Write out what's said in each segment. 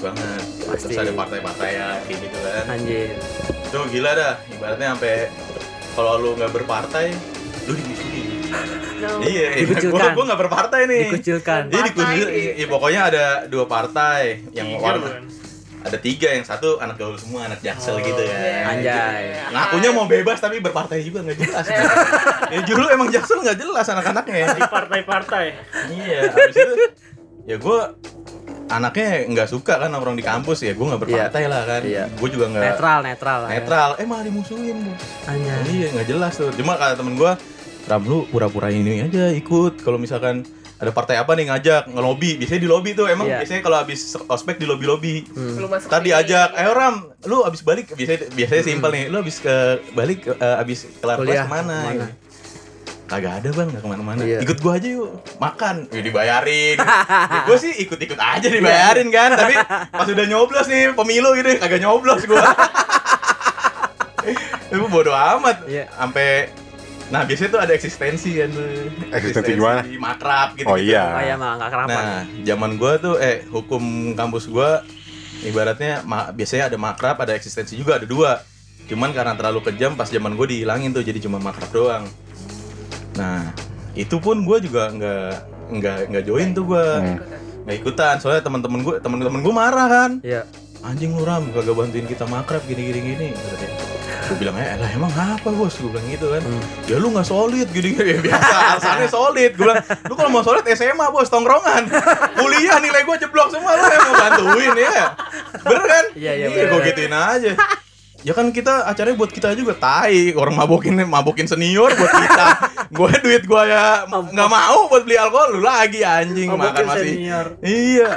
senioritas banget Pasti. terus ada partai-partai ya kayak gitu kan Anjir. tuh gila dah ibaratnya sampai kalau lu nggak berpartai lu dimusuhin iya iya gue Dikucilkan. gue nggak berpartai nih Dikucilkan. jadi dikucil ya, pokoknya ada dua partai yang Hijau warna kan? ada tiga yang satu anak gaul semua anak jaksel Oh, gitu ya Anjay. ngakunya mau bebas tapi berpartai juga nggak jelas ya dulu emang jaksel nggak jelas anak-anaknya Di partai-partai. iya habis itu ya gue anaknya nggak suka kan nongkrong di kampus ya gue nggak berpartai lah kan Iya. gue juga nggak Netral, netral lah. ya. netral eh malah dimusuhin bos Anjay. iya nggak jelas tuh cuma kata temen gue Ram lu pura-pura ini aja ikut kalau misalkan ada partai apa nih ngajak ngelobi biasanya di lobi tuh emang Iya. biasanya kalau habis ospek di lobi lobi Hmm. Tadi ini. ajak ayo Ram lu abis balik biasanya biasanya simpel nih lu abis ke balik eh, abis kelar Kuliah, kelas ke mana ke mana? Gitu. Kagak ada bang nggak ke mana-mana Iya. ikut gua aja yuk makan ya dibayarin ya, gua sih ikut-ikut aja dibayarin kan tapi pas udah nyoblos nih pemilu gitu kagak nyoblos gua itu bodo amat Iya. sampai nah biasanya tuh ada eksistensi kan tuh Eksistensi gimana? makrab gitu Oh iya. Oh iya mah enggak kerapan. Nah, zaman gua tuh eh hukum kampus gua ibaratnya ma- biasanya ada makrab, ada eksistensi juga ada dua. Cuman karena terlalu kejam pas zaman gua dihilangin tuh jadi cuma makrab doang. Nah, itu pun gua juga nggak nggak nggak join tuh gua. Hmm. nggak ikutan soalnya teman-teman gua teman-teman gua marah kan. Iya. Anjing lu Ram kagak bantuin kita makrab gini gini gini. Gue bilang eh lah emang apa bos? Gue bilang gitu kan. Hmm. Ya lu nggak solid gini gini ya, biasa alasannya solid. Gue bilang lu kalau mau solid SMA bos tongkrongan. Kuliah nilai gue jeblok semua lu yang mau bantuin ya. Bener kan? Iya, iya, Gue bener. gituin aja. Ya kan kita acaranya buat kita juga tai orang mabokin mabokin senior buat kita. gue duit gue ya nggak mau buat beli alkohol lu lagi anjing makan Mabokin masih. senior. Iya.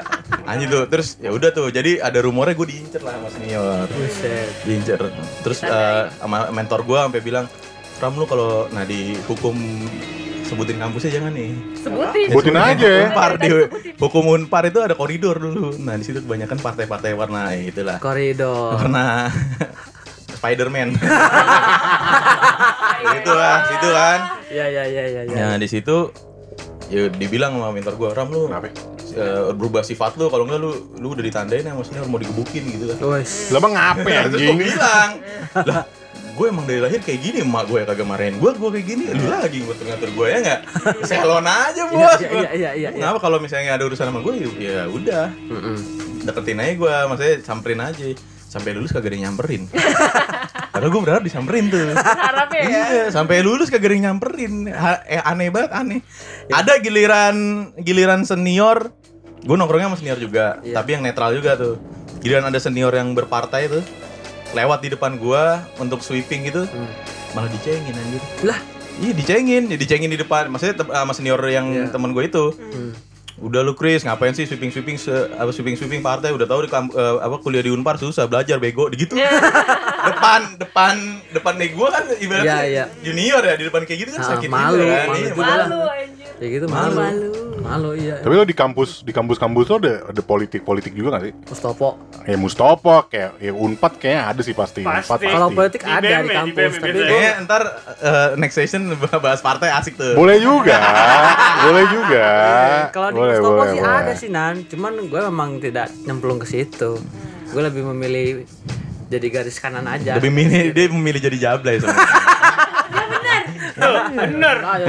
Anjing tuh terus ya udah tuh jadi ada rumornya gue diincer lah sama senior Buset. diincer terus eh, sama mentor gue sampai bilang Ram lu kalau nah di hukum sebutin kampusnya jangan nih Sebutin. Sebutin aja. Unpar di hukum Unpar itu ada koridor dulu nah di situ kebanyakan partai-partai warna ya, itulah Koridor. warna Spiderman itu lah situ kan Iya iya iya iya iya. nah di situ ya dibilang sama mentor gue Ram lu Kenapa? eh, berubah sifat lu kalau enggak lu lu udah ditandain ya maksudnya mau digebukin gitu kan Wes. Lah bang ngapain Terus anjing? gue bilang lah gue emang dari lahir kayak gini emak gue kagak marahin gue gue kayak gini lu lagi ngatur ngatur gue ya nggak selon aja Iya bos iya iya iya iya. kenapa kalau misalnya ada urusan sama gue ya udah Mm-mm. deketin aja gue maksudnya samperin aja sampai lulus kagak ada yang nyamperin padahal gue berharap disamperin tuh Harapnya ya. Iya, sampai lulus kagak nyamperin. Ha- eh, aneh banget, aneh. Ada giliran giliran senior, gue nongkrongnya sama senior juga, Iya. tapi yang netral juga tuh. Giliran ada senior yang berpartai tuh, lewat di depan gua untuk sweeping gitu, Hmm. malah dicengin anjir. Lah. Iya dicengin, ya dicengin di depan. Maksudnya te- sama senior yang Iya. teman gue itu. Hmm. Udah lu Chris, ngapain sih sweeping sweeping se apa sweeping sweeping partai? Udah tahu di kamp- eh, apa kuliah di Unpar susah belajar bego, gitu. depan depan depan nih gua kan ibaratnya Iya, iya. junior ya di depan kayak gitu kan Ah, sakit malu, juga kan. malu Iya. Malu anjir. Ya gitu malu. Malu. Malu iya. Tapi lo di kampus di kampus-kampus lo ada ada politik-politik juga gak sih? Mustopo. Ya Mustopo kayak ya Unpad kayaknya ada sih pasti. Pasti. Unpad Kalau politik Di ada di ya, di kampus, BEM tapi. Kayaknya ntar eh, next session bahas partai asik tuh. Boleh juga. boleh juga. Kalau di Boleh, Mustopo boleh, sih boleh. ada sih Nan, cuman gue memang tidak nyemplung ke situ. Gue lebih memilih jadi garis kanan aja. Lebih milih dia memilih jadi jablay sebenarnya. Tuh, bener. Ada,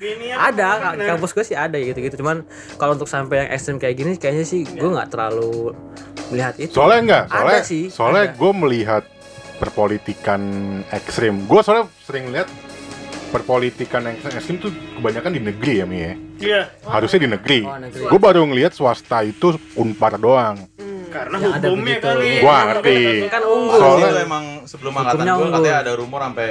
Binian ada bener. kampus gue sih ada gitu-gitu. Cuman kalau untuk sampai yang ekstrem kayak gini, kayaknya sih gue nggak terlalu melihat itu. Soalnya enggak, Ada soalnya sih, soalnya ada. gue melihat perpolitikan ekstrim. Gue soalnya sering lihat perpolitikan yang ekstrim tuh kebanyakan di negeri ya Mi ya. Iya, Harusnya di negeri. Oh, negeri. Gue baru ngelihat swasta itu unpar doang. Karena Ya, hukumnya begitu. kali. Gua ngerti. Kan unggul. Terus Soalnya- itu emang sebelum angkatan gue unggul. katanya ada rumor sampai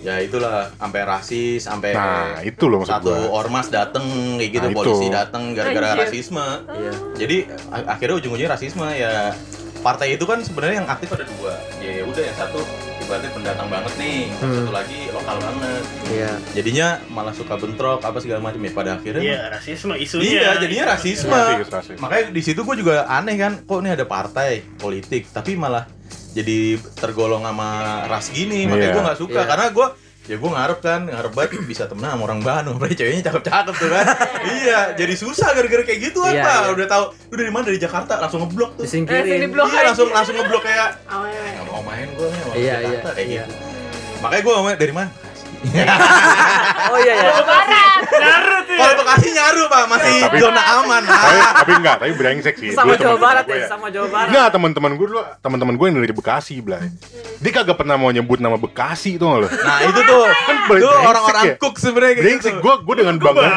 ya itulah sampai rasis sampai Nah, itu loh maksud satu gua. ormas dateng kayak gitu Nah, itu. polisi dateng gara-gara Anjir. rasisme Iya. jadi akhirnya ujung-ujungnya rasisme ya partai itu kan sebenarnya yang aktif ada dua ya udah yang satu ibaratnya pendatang banget nih Hmm. satu lagi lokal banget Iya. jadinya malah suka bentrok apa segala macam ya pada akhirnya Iya, rasisme isunya. Iya, jadinya rasisme. Rasis, rasis. Makanya di situ gue juga aneh kan, kok ini ada partai politik, tapi malah jadi tergolong sama ras gini. Makanya Iya. gue nggak suka Iya. karena gue ya gue ngarep kan, ngarep banget bisa temenan sama orang Bandung, apalagi ceweknya cakep-cakep tuh kan. iya, jadi susah gara-gara kayak gitu Iya, apa? iya. Udah tahu, lu dari mana dari Jakarta langsung ngeblok tuh. Langsung Disingkirin. diblok. Iya, langsung langsung ngeblok kayak nggak mau main gue nih sama Iya, Jakarta iya, kayak iya. gitu. Makanya gue ngomong dari mana? Oh iya ya. Barat. Nyaru tuh. Kalau Bekasi nyaru pak, masih Tapi- zona aman. tapi, Ah. tapi enggak, tapi brengsek sih. Sama Gua Jawa Barat ya, sama Jawa Barat. Enggak, teman-teman gue dulu, teman-teman gue yang dari Bekasi, Blay. Dia kagak pernah mau nyebut nama Bekasi tuh lo. Nah itu tuh, Kan itu orang-orang ya. cook sebenarnya kayak Brengsek, gitu. gue gue dengan Gua bangga.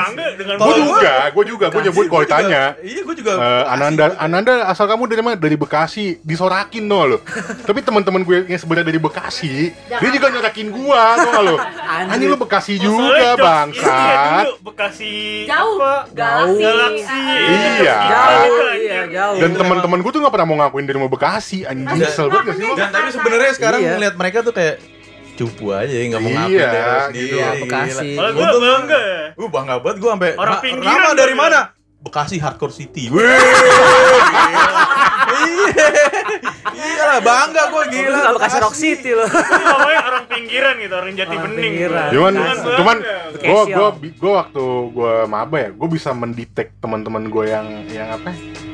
Gue juga, gue juga, gue nyebut kalau ditanya. Iya, gue juga. eh, Ananda, Ananda asal kamu dari mana? Dari Bekasi, disorakin tuh lo. Tapi teman-teman gue yang sebenarnya dari Bekasi, dia juga nyorakin gua, tuh lo. Anjing lu Bekasi juga, Soalnya jokes ini ya bangsat. dulu Bekasi Jauh. apa? Galaksi. Galaksi. Iya. Jauh, iya, jauh. Dan teman-teman gue tuh gak pernah mau ngakuin dari rumah Bekasi, anjing Dan- kesel banget sih? Dan tapi sebenarnya sekarang Iya. ngeliat mereka tuh kayak cupu aja ya, nggak mau ngapain Iya, gitu. Iya. Bekasi. Gue bangga ya. Gue bangga banget gue sampai Orang "Ma- pinggiran Rama dari mana? Bekasi Hardcore City. Wih. Iya. Iya lah, bangga gue Gila. Gila, Bekasi Rock City loh. Namanya orang pinggiran gitu, orang jati Orang bening. pinggiran. Cuman, cuman gue gue gue waktu gue maba ya, gue bisa mendetek teman-teman gue yang yang apa?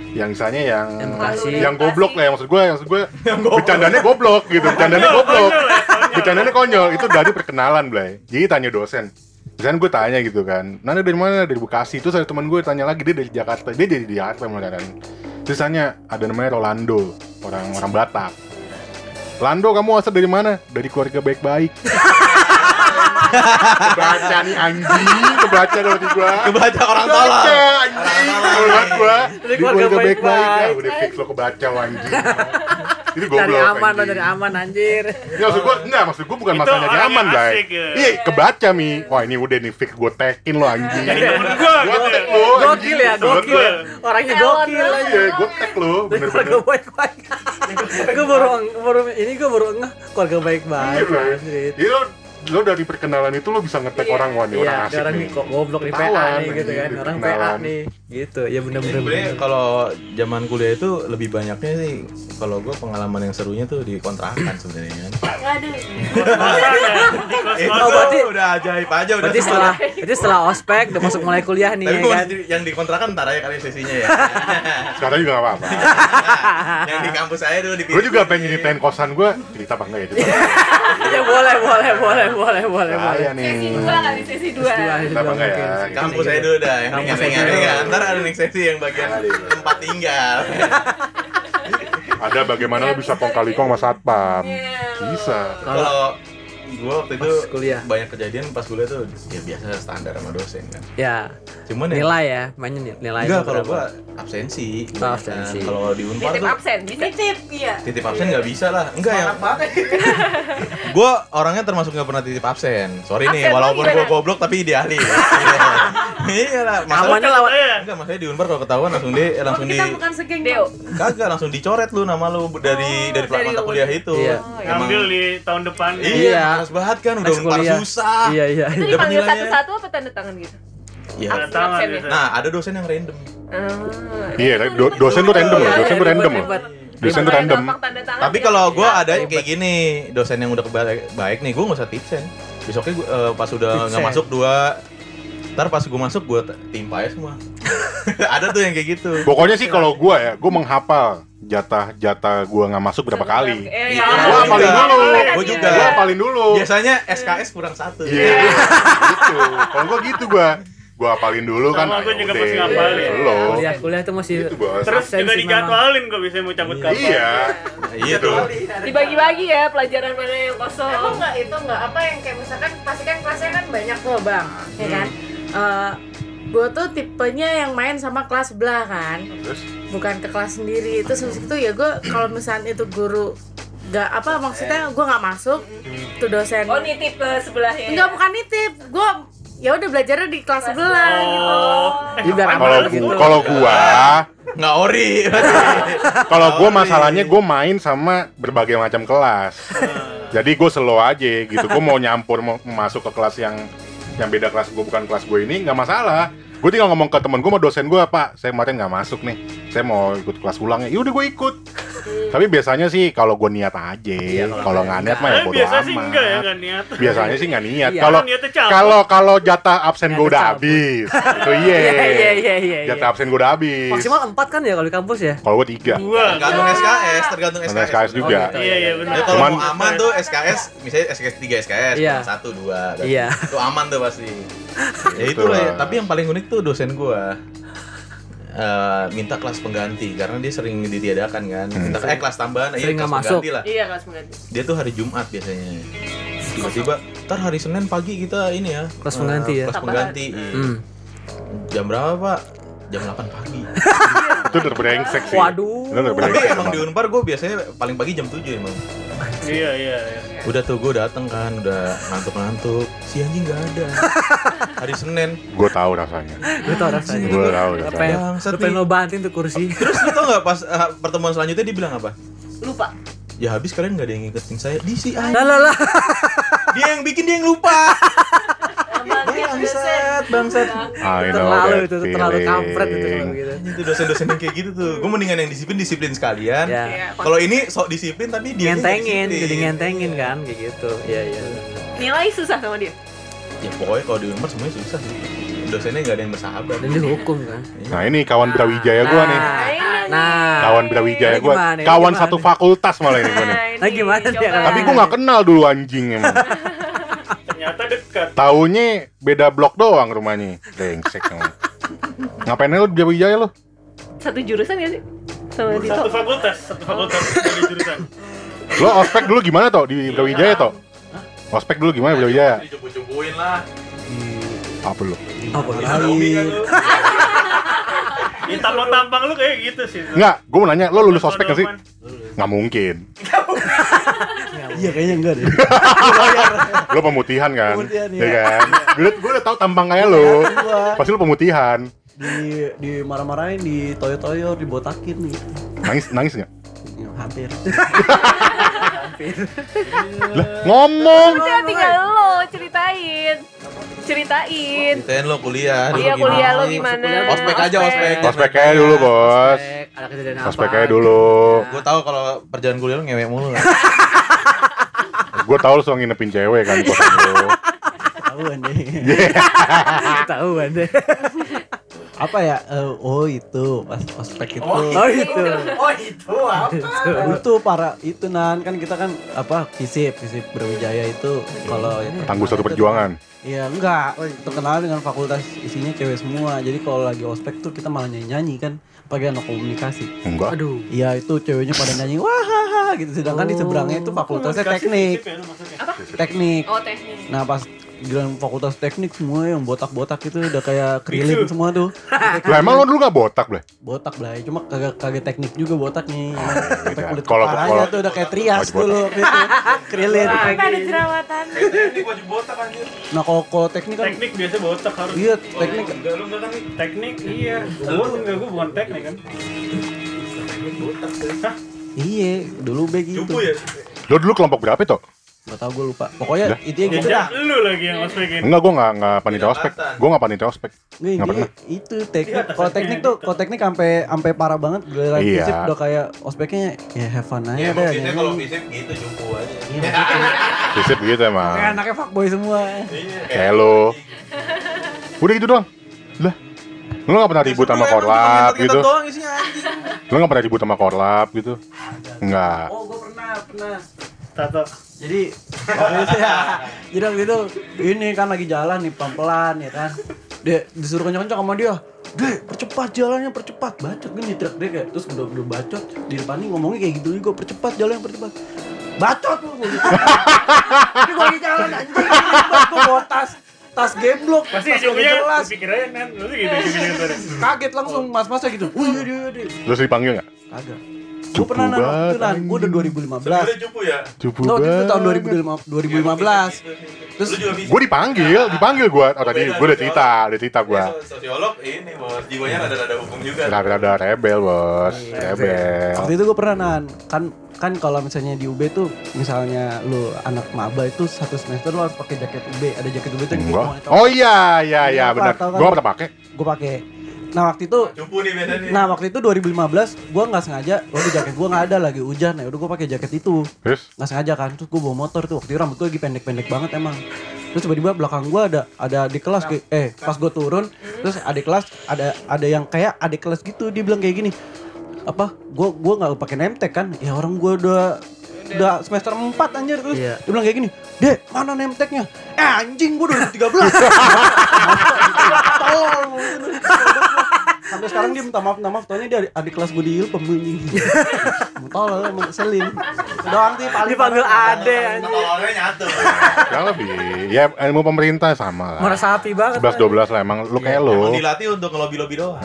Yang misalnya yang Yang Bekasi. yang goblok lah, yang maksud gue, yang maksud gue bercandanya goblok gitu, bercandanya goblok, ya, konyol. bercandanya konyol. Itu dari perkenalan, Blay. Jadi tanya dosen. Misalnya gue tanya gitu kan, Nana dari mana? Dari Bekasi. Terus ada teman gue tanya lagi, dia dari Jakarta. Dia dari Jakarta malah kan. Terus tanya, ada namanya Rolando, orang orang Batak. Lando, kamu asal dari mana? Dari keluarga baik-baik. kebaca nih anjing, kebaca dari gua. Kebaca orang Kebaca tolong. anjing, keluarga gua. Dari keluarga baik-baik. Ya, udah fix lo kebaca anjing. Jadi Dari goblok aman lo, dari aman anjir. Ya, maksud gua enggak, maksud gua bukan orang nyaman, yang Blay. asik, ya. Iya, kebaca mi. Wah, ini udah nih fix gua tekin lo anjing. Temen gue Gua gitu ya. lo, anjing. Gokil ya, gokil ya. Orangnya gokil aja. Iya, gua tag lo, Dari keluarga bener-bener. baik-baik. gue baru baru ini gue baru ngeh keluarga baik-baik. Iya. Jadi lo lo dari perkenalan itu lo bisa ngetek orang wah nih orang Iya, asik orang nih. nih kok goblok di PA nih gitu kan. Orang PA nih. Gitu. Ya bener-bener. kalau zaman kuliah itu lebih banyaknya sih kalau gue pengalaman yang serunya tuh di kontrakan sebenarnya kan. Aduh. Itu. Oh, berarti- udah ajaib aja udah. Berarti setelah berarti setelah ospek udah masuk mulai kuliah nih Tapi ya kan. yang di kontrakan ntar aja kali sesinya ya. Sekarang juga gak apa-apa. yang di kampus saya dulu di Gue juga pengen nyeritain kosan gue, cerita apa enggak ya? Ya boleh, boleh, boleh, boleh, boleh, boleh. Sesi dua kali, sesi dua. Ya? kampus saya dulu dah yang ringan-ringan. Ntar ada next sesi yang bagian tempat tinggal. Ada bagaimana lo bisa kong kali kong sama satpam? Iya. Bisa. Kalau gua waktu itu Pas kuliah. banyak kejadian pas kuliah tuh ya biasa standar sama dosen kan. Ya, Cuman ya nilai ya, mainnya ni- nilai. enggak kalau gua absensi. Oh, absensi. Nah, Kalau di Unpar Titip tuh absen, titip, iya. titip absen nggak bisa lah enggak ya gue orangnya termasuk nggak pernah titip absen sorry nih Absen walaupun lagi, gue goblok tapi idealis iya lah masalah Amannya lawan Iya. enggak maksudnya di unpar kalau ketahuan langsung di eh, langsung di Kita bukan segeng Deo. kagak langsung dicoret lu nama lu dari Oh, dari dari mata kuliah itu Iya. Emang- Ngambil di tahun depan. iya Iya. males banget kan udah unpar susah Iya, iya. Itu dipanggil satu-satu apa tanda tangan gitu? Iya. Tanda tangan biasa. nah ada dosen yang random Ah. Iya, do- dosen tuh random loh, dosen tuh random loh. Dosen tuh random. tapi ya. kalau gue Iya. ada kayak gini dosen yang udah baik nih gue nggak usah tipsen besoknya gua, eh, pas udah nggak masuk dua ntar pas gue masuk gue timpa aja semua ada tuh yang kayak gitu Pokoknya sih kalau gue ya, gue menghafal jatah jatah gue nggak masuk berapa kali. Eh, Iya, ya. Gua hafalin dulu. Gue juga. Gue hafalin dulu. biasanya SKS kurang satu Iya, gitu. Kalau gue gitu gue, gue hapalin dulu kan. Sama gua ah, juga masih ngapalin. Lo. Kuliah, kuliah tuh masih Gitu, Bos. Terus absensi juga dijadwalin kok bisa mau cabut kapan. Iya. Nah, iya tuh Dibagi-bagi ya pelajaran mana yang kosong. Emang nggak itu nggak apa yang kayak misalkan pasti kan kelasnya kan banyak tuh bang, ya kan? Eh gue tuh tipenya yang main sama kelas sebelah kan, Terus bukan ke kelas sendiri. Itu habis itu ya gue kalau misalnya itu guru nggak apa maksudnya gue nggak masuk, tuh dosen. Oh nitip ke sebelahnya. Enggak bukan nitip, gue ya udah belajarnya di kelas sebelah gitu. Oh. Jadi biar Kalau gitu. gua, kalau gua, Nggak ori. kalau gua Sorry. masalahnya gua main sama berbagai macam kelas. Jadi gue slow aja gitu. Gue mau nyampur mau masuk ke kelas yang yang beda kelas gue bukan kelas gue ini nggak masalah. Gue tinggal ngomong ke temen gue sama dosen gue pak, saya kemarin nggak masuk nih. Saya mau ikut kelas ulangnya. Yaudah gue ikut. Tapi biasanya sih kalau gue niat aja. kalau nggak niat mah ya Eh, bodo biasa amat. sih enggak ya kan niat. Biasanya sih nggak niat. Iya. Kalau kalau kalau jatah absen gue udah habis, itu iya. Iya iya iya iya. Jatah absen gue udah habis. Maksimal 4 kan ya kalau di kampus ya? Kalau gue tiga. Tergantung SKS, tergantung SKS. SKS juga. Oh, gitu. Iya iya benar. Ya, kalau Cuman- mau aman tuh SKS, misalnya SKS 3 SKS, Iya. satu dua, kan. Iya. Itu aman tuh pasti. Ya itu Betul. lah. ya. Tapi yang paling unik tuh dosen gua eh, minta kelas pengganti karena dia sering ditiadakan kan. Minta eh kelas tambahan, iya Sering kelas nggak masuk. pengganti lah. Iya kelas pengganti. Dia tuh hari Jumat biasanya. Tiba-tiba, ntar hari Senin pagi kita ini ya. Kelas eh, pengganti ya? Kelas Tambahan. pengganti. iya. Hmm. Jam berapa, Pak? Jam 8 pagi. Itu udah brengsek sih. Waduh. Itu Tapi emang. di Unpar gue biasanya paling pagi jam 7 emang. Iya iya iya. Udah tuh gue dateng kan, udah ngantuk-ngantuk. Si anjing nggak ada. Hari Senin. Gue tahu rasanya. Lu tau rasanya. Gue tahu Lu rasanya. Bangsat lu pengen lo banting tuh kursi. Terus lu tau nggak pas eh, pertemuan selanjutnya dia bilang apa? Lupa. Ya habis kalian nggak ada yang ngikutin saya. Di si Lah anjing. lah lah. Dia yang bikin dia yang lupa. Bangsat, bangsat. I know Terlalu itu terlalu kampret itu gitu. Tuh dosen-dosen yang kayak gitu tuh. Gue mendingan yang disiplin disiplin sekalian. Ya. Iya, Kalau ini sok disiplin tapi dia Ngentengin, jadi ngentengin kan kayak gitu. Iya iya. Nilai susah sama dia. Ya pokoknya kalau di Unpar semuanya susah sih. Dosennya nggak ada yang bersahabat. Dan dihukum kan. Nah ini kawan Brawijaya gue nih. Nah, Kawan Brawijaya gue. Kawan gimana? satu fakultas malah ini gue nih. Nah, gimana dia Tapi gue nggak kenal dulu anjing emang. Dekat. Taunya beda blok doang rumahnya. Brengsek emang. Ngapain lu di Brawijaya lu? Satu jurusan ya sih? Sama Dito. Satu fakultas, satu fakultas dari jurusan. Lo ospek dulu gimana toh di Brawijaya toh? Ospek dulu gimana di Brawijaya? Dicoba-cobain lah. Apa lu? apa Adobe kan lu. Ya tampang-tampang lu kayak gitu sih. Enggak, gue mau nanya, lo lulus ospek gak sih? Nggak mungkin. Iya kayaknya enggak deh. Lo pemutihan kan? Pemutihan, Iya iya. kan? Gue gue udah tahu tampang kayak lo. Pasti lo pemutihan. Di di marah-marahin, di toyo-toyo, dibotakin nih. Nangis nangis nggak? Ya, hampir. Lah, ngomong. Udah tinggal lo ceritain. Ceritain. Ceritain lo kuliah. Iya kuliah lo gimana? Ospek aja, ospek. Ospek aja dulu, Bos. Ospek, ada kejadian apa? Ospek aja dulu. Gue tahu kalau perjalanan kuliah lo ngewek mulu lah. Gue tahu lo suka nginepin cewek kan kosan lo. Tahuan deh. Ketahuan deh. Apa ya? Eh, oh itu pas ospek itu. Oh itu. Oh itu apa? itu para itu nan kan kita kan apa visip visip Brawijaya itu kalau ya, Tangguh satu perjuangan. Iya enggak terkenal dengan fakultas isinya cewek semua jadi kalau lagi ospek tuh kita malah nyanyi nyanyi kan pakai anak komunikasi Enggak. Aduh. iya itu ceweknya pada nyanyi wah haha, gitu sedangkan di seberangnya itu fakultasnya teknik ya, teknik Oh teknik. nah pas giliran fakultas teknik semua yang botak-botak itu udah kayak krilin semua tuh Lah emang lo dulu gak botak, Bleh? botak lah cuma kagak kagak teknik juga botaknya sampai kulit Kalau- kepalanya tuh udah kayak trias wajib botak. dulu waktu itu krilin Sampai ada jerawatan. Botak anjir. nah kalau kalau teknik kan Teknik biasa botak harus. iya teknik Enggak lu enggak kan. Teknik iya. Gua enggak gua bukan teknik kan. iya dulu begitu Cupu ya? Lo dulu kelompok berapa toh? Gak tau gue lupa. Pokoknya Dah. intinya gitu Ya, dah. lu lagi yang ospekin. Enggak, gue gak, nggak panitia ospek. Gue gak panitia ospek. Nggak, Nggak intinya pernah. itu teknik. Kalau teknik tuh, kalau teknik sampai sampai parah banget. Giliran Iya. fisip udah kayak ospeknya ya have fun aja Ya deh. nyanyi. kalau fisik gitu cupu aja. Fisip gitu emang. Kayak anaknya fuckboy semua. Kayak lo. Udah gitu doang. Lah. Lo gak pernah ribut sama korlap gitu? Lo gak pernah ribut sama korlap gitu? Enggak. Oh, gue pernah, pernah. Tato. Jadi itu ya, jadi waktu itu ini kan lagi jalan nih pelan-pelan ya kan. Dia disuruh kencang-kencang sama dia. Dek, percepat jalannya, percepat. Bacot kan nitrak dia kayak. Terus udah udah bacot di depan nih ngomongnya kayak gitu juga, percepat jalannya, percepat. Bacot lu. Ini gua lagi jalan anjing. Gua bawa tas tas geblok, Pasti tas nggak ujungnya jelas. pikir aja kan. Pasti gitu. Kaget langsung mas-masnya gitu. Wih, iya. Lo sering dipanggil gak? Kagak. Gue pernah waktu itu gue udah 2015. Sebenarnya cupu ya. Cupu Nggak, waktu itu tahun banget. 2015. 2015. Terus Lu juga bisa. Gue dipanggil, dipanggil gue. Oh tadi gue udah cerita, udah cerita gue. So- sosiolog ini bos jiwanya rada-rada hukum juga. Rada-rada rebel bos, Iya, rebel. waktu itu gue pernah nan, kan kan kalau misalnya di UB tuh misalnya lu anak maba itu satu semester lu harus pakai jaket UB ada jaket UB tuh yang. Oh iya, iya, iya benar. kan? Gue pernah pakai. gue pakai nah waktu itu Cupu nih beda nih. nah waktu itu 2015 gue nggak sengaja waktu jaket gue nggak ada lagi hujan. Ya udah gue pakai jaket itu. Terus? Nggak sengaja kan terus gue bawa motor tuh. Waktu itu rambut gue lagi pendek-pendek banget emang. Terus tiba-tiba belakang gue ada ada di kelas kayak- eh pas gue turun terus adik kelas ada ada yang kayak adik kelas gitu dia bilang kayak gini apa gue gua nggak pakai nemtek kan? Ya orang gue udah udah semester 4 anjir. Terus Iya. dia bilang kayak gini dek mana nemteknya eh anjing gue 2013 tolong sampai sekarang dia minta maaf minta maaf taunya dia adik, adik kelas gue di Ilpem anjing tolong emang ngeselin doang sih paling Dipanggil ade. Tolongnya nyatu. yang lebih ya ilmu pemerintah sama lah. Merasapi banget. 11 12 lah emang lu kayak lu. Emang dilatih untuk ngelobi-lobi doang.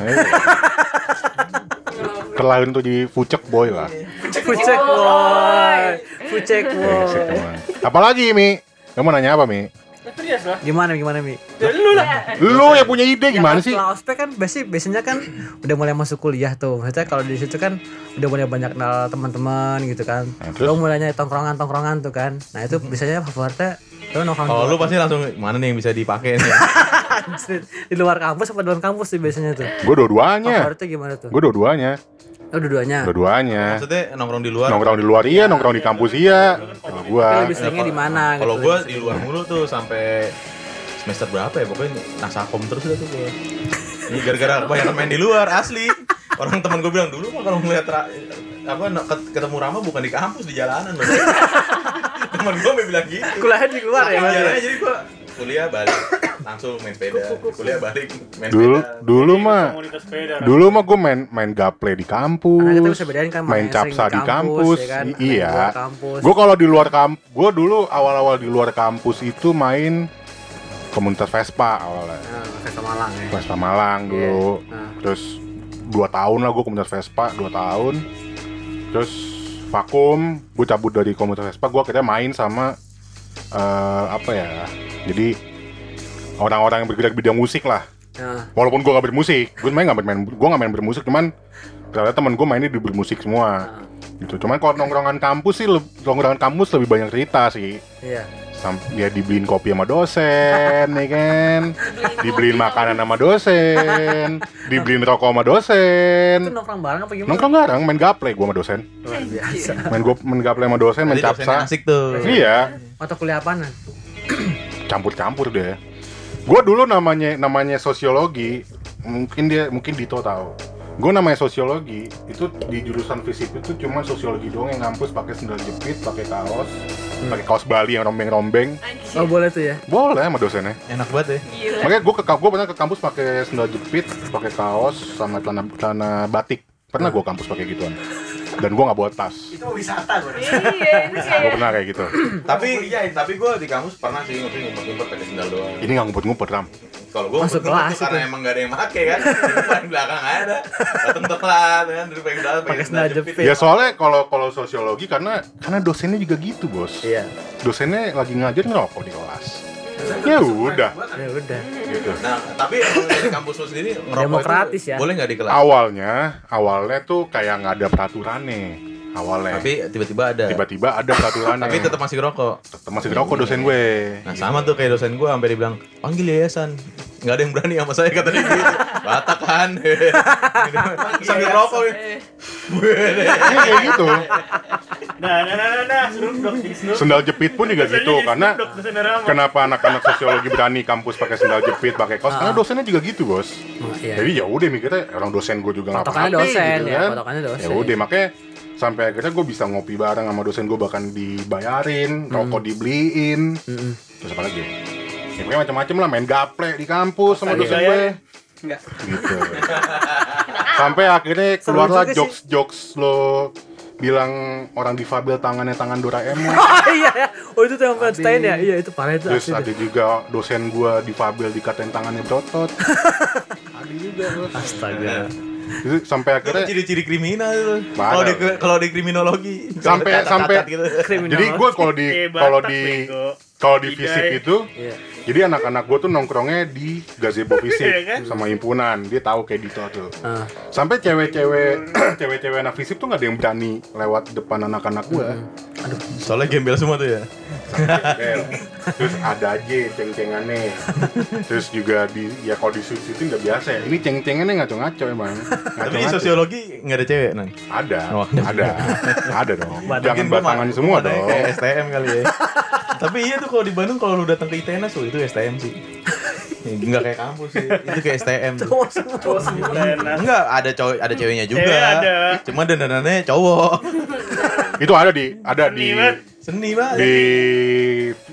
Terlahir untuk di fucek boy lah. Fucek boy. Fucek boy. Apalagi Mi? Kamu nanya apa Mi? Serius lah. Gimana gimana Mi? Dari lu lah. Lu yang punya ide gimana sih? Setelah ospek kan biasanya biasanya kan udah mulai masuk kuliah tuh. Maksudnya kalau di situ kan udah mulai banyak kenal teman-teman gitu kan. Nah, terus? Lo mulai nyari tongkrongan-tongkrongan tuh kan. Nah, itu biasanya favoritnya lo nongkrong Kalau di lu pasti langsung mana nih yang bisa dipakai nih? Di luar kampus apa dalam kampus sih biasanya tuh. Gue dua-duanya. Favoritnya gimana tuh? Gue dua-duanya. Oh, dua-duanya. Dua-duanya. Maksudnya nongkrong di luar. Nongkrong di luar iya, nongkrong di kampus iya. Kalau gua lebih seringnya di mana Kalau gitu. gua di luar mulu tuh sampai semester berapa ya pokoknya nasakom terus dah tuh gua. Ini gara-gara banyak main di luar asli. Orang teman gue bilang dulu mah kalau ngeliat apa ketemu Rama bukan di kampus di jalanan teman gue bilang gitu. kuliahnya di luar ya, Mas, ya? jalannya jadi gua kuliah balik langsung main sepeda kuliah balik main dulu sepeda dulu mah Komunitas sepeda. dulu mah gue main main gaple di kampus. Kan main capsa di kampus. ya kan? Iya. kampus. Gue kalau di luar kamp, gue dulu awal-awal di luar kampus itu main komunitas Vespa awalnya. Nah, Vespa Malang ya. Vespa Malang dulu. Nah. Terus dua tahun lah gue komunitas Vespa, dua tahun. Terus vakum, gue cabut dari komunitas Vespa, gue akhirnya main sama eh, apa ya? Jadi orang-orang yang bergerak bidang musik lah. Nah, Walaupun gue gak bermusik, gue main gak main, gue gak main bermusik, cuman ternyata temen gue mainnya di bermusik semua. Gitu. Cuman kalau nongkrongan kampus sih, nongkrongan kampus lebih banyak cerita sih. iya. Sam dia dibeliin kopi sama dosen, ya kan? Dibeliin makanan sama dosen, dibeliin rokok sama Itu dosen. nongkrong bareng apa gimana? Nongkrong bareng, main gaple gue sama dosen. Luar biasa. Main gue main gaple sama dosen, main capsa. asik tuh Iya, Mata kuliah apaan? campur-campur deh. Gue dulu namanya namanya sosiologi, mungkin dia mungkin Dito tahu. Gue namanya sosiologi, itu di jurusan fisip itu cuma sosiologi doang yang ngampus pakai sendal jepit, pakai kaos, pakai kaos Bali yang rombeng-rombeng. Oh, boleh tuh ya. Boleh sama dosennya. enak banget ya Gila. Makanya gue ke gue pernah ke kampus pakai sendal jepit, pakai kaos sama celana celana batik. Pernah gue kampus pakai gituan. Dan gue nggak bawa tas. itu wisata gue Iya, ini Gue kayak pernah kayak gitu. tapi tapi gue di kampus pernah sih ngumpet ngumpet pakai sendal doang Ini nggak ngumpet-ngumpet ram. kalau gue Masuk kelas karena itu. emang gak ada yang make kan di depan belakang ada datang telat kan dari pakai sendal Pakai sendal jepit. Ya soalnya kalau kalau sosiologi karena karena dosennya juga gitu bos. Iya. Dosennya lagi ngajar ngerokok di kelas. Ya udah. Ya udah. Gitu. nah tapi dari kampus lu sendiri Demokratis ya. boleh nggak di kelas Awalnya awalnya tuh kayak nggak ada peraturannya. Awalnya. tapi tiba-tiba ada tiba-tiba ada peraturannya. tapi tetap masih ngerokok Tetep masih ngerokok dosen gue. Nah sama tuh kayak dosen gue sampai dibilang panggil yayasan nggak ada yang berani sama saya kata dia gitu batak kan sambil rokok Iya kayak gitu. Nah, nah, nah, nah, nah, Snoop Dogg Snoop. Sendal jepit pun juga gitu karena kenapa anak-anak sosiologi berani kampus pakai sendal jepit, pakai kaos? Karena dosennya juga gitu, Bos. Oh, iya. Jadi ya udah mikirnya orang dosen gue juga nggak apa-apa dosen gitu ya, kan. dosen. Ya udah makanya sampai akhirnya gue bisa ngopi bareng sama dosen gue bahkan dibayarin, rokok dibeliin, Mm-mm. terus apa lagi? Ya pokoknya macam-macam lah main gaple di kampus sama dosen gue. ya? Enggak. Gitu. sampai akhirnya keluarlah jokes-jokes lo bilang orang difabel tangannya tangan Doraemon. Ah, iya ya. Oh itu tuh yang ceritain ya. Iya itu parah itu. Terus ada juga dosen gua difabel dikatain tangannya berotot. ada juga. Astaga. Itu sampai akhirnya ciri-ciri kriminal? Kalau di kalau di kriminologi. Sampai- sampai- gitu. jadi gue kalau di kalau di kalau di fisik itu Iya. Jadi anak-anak gue tuh nongkrongnya di gazebo fisik Iya kan? sama himpunan dia tahu kayak gitu tuh Ah. sampai cewek-cewek cewek-cewek anak fisik tuh nggak ada yang berani lewat depan anak-anak gue Soalnya gembel semua tuh ya. Terus ada aja ceng-cengannya terus juga di ya kalau di syuting nggak biasa ya ini ceng-cengannya ngaco-ngaco emang Tapi ngaco-ngaco sosiologi nggak ada cewek nang. ada Oh, ada ada dong Mungkin jangan batangan mah- semua dong Kayak STM kali ya. Tapi iya tuh kalau di Bandung kalau lu datang ke ITENAS tuh itu STM sih. Enggak kayak kampus sih. Itu kayak STM. tuh. Enak. Enggak, ada cowok ada ceweknya juga. Cewek ada. Cuma dandanannya cowok. itu ada di ada Seni di banget. Seni banget. di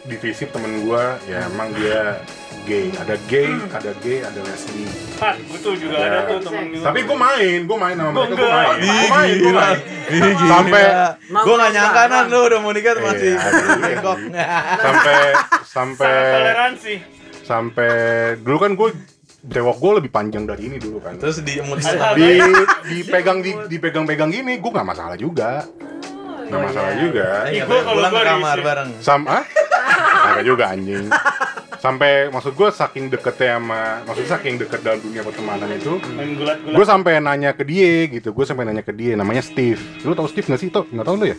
di visip temen gua ya emang dia gay ada gay ada gay ada lesbi Ah, gue tuh juga ada tuh temen gue. tapi gua main gua main sama Gua mereka gua enggak. main gua main gua main. Sampai- Gue gak nyangka nan lu udah mau nikah masih Iya. bengkok. sampai sampai toleransi. sampai dulu kan gua cewek gua lebih panjang dari ini dulu kan Terus di di dipegang di dipegang-pegang gini gua nggak masalah juga nggak masalah juga. Ih, gua kalau pulang kamar bareng. sama ada juga anjing. Sampai maksud gue saking deketnya sama maksudnya saking deket dalam dunia pertemanan itu gue sampai nanya ke dia gitu. Gue sampai nanya ke dia namanya Steve. Lu tau Steve nggak sih tau nggak tau lu ya?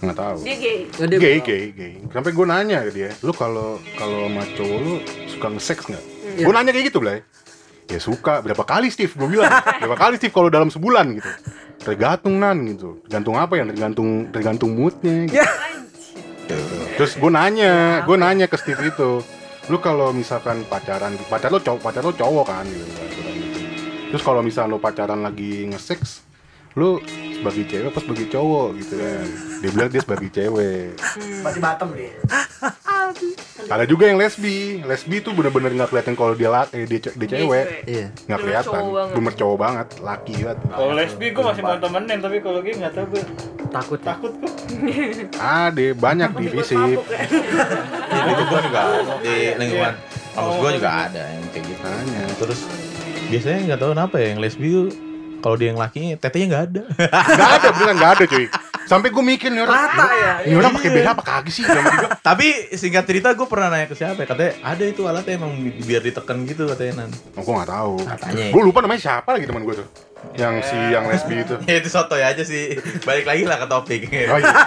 Nggak tahu Dia gay. Oh, dia- gay gay. gay sampai gue nanya ke dia lu kalau kalau sama cowok lu suka nge-sex nggak Iya. gue nanya kayak gitu Blay. Ya suka. Berapa kali Steve? Gue bilang. Berapa kali Steve kalau dalam sebulan? gitu tergantung nan gitu tergantung apa ya tergantung tergantung moodnya gitu. terus gue nanya gue nanya ke Steve itu lu kalau misalkan pacaran pacar lo cowok pacar lo cowok kan gitu, bilang gitu. terus kalau misalnya lo pacaran lagi nge-sex lu sebagai cewek apa sebagai cowok gitu kan dia bilang dia sebagai cewek Berarti bottom dia. ada juga yang lesbi. Lesbi tuh bener-bener nggak kelihatan kalau dia laki dia, ce- dia cewek. Iya. nggak kelihatan. bener cowok banget. Laki banget. Kalau lesbi gue masih mau temenin, tapi kalau gay nggak tahu gue Takut. takut gue. ada banyak di visip Itu gue juga di lingkungan kampus gue juga ada yang kayak gitu. Terus biasanya nggak tahu kenapa ya yang lesbi tuh kalau dia yang laki tetenya nggak ada. nggak ada beneran nggak ada cuy sampai gue mikir nih orang Rata ya. ini orang pakai beda apa kagak sih Tapi singkat cerita gue pernah nanya ke siapa ya, katanya ada itu alatnya emang bi- biar ditekan gitu katanya nan. oh, gue nggak tahu Katanya. gue lupa namanya siapa lagi teman gue tuh yang si yang lesbi itu Ya itu soto ya aja sih. Balik lagi lah ke topik. oh iya juga.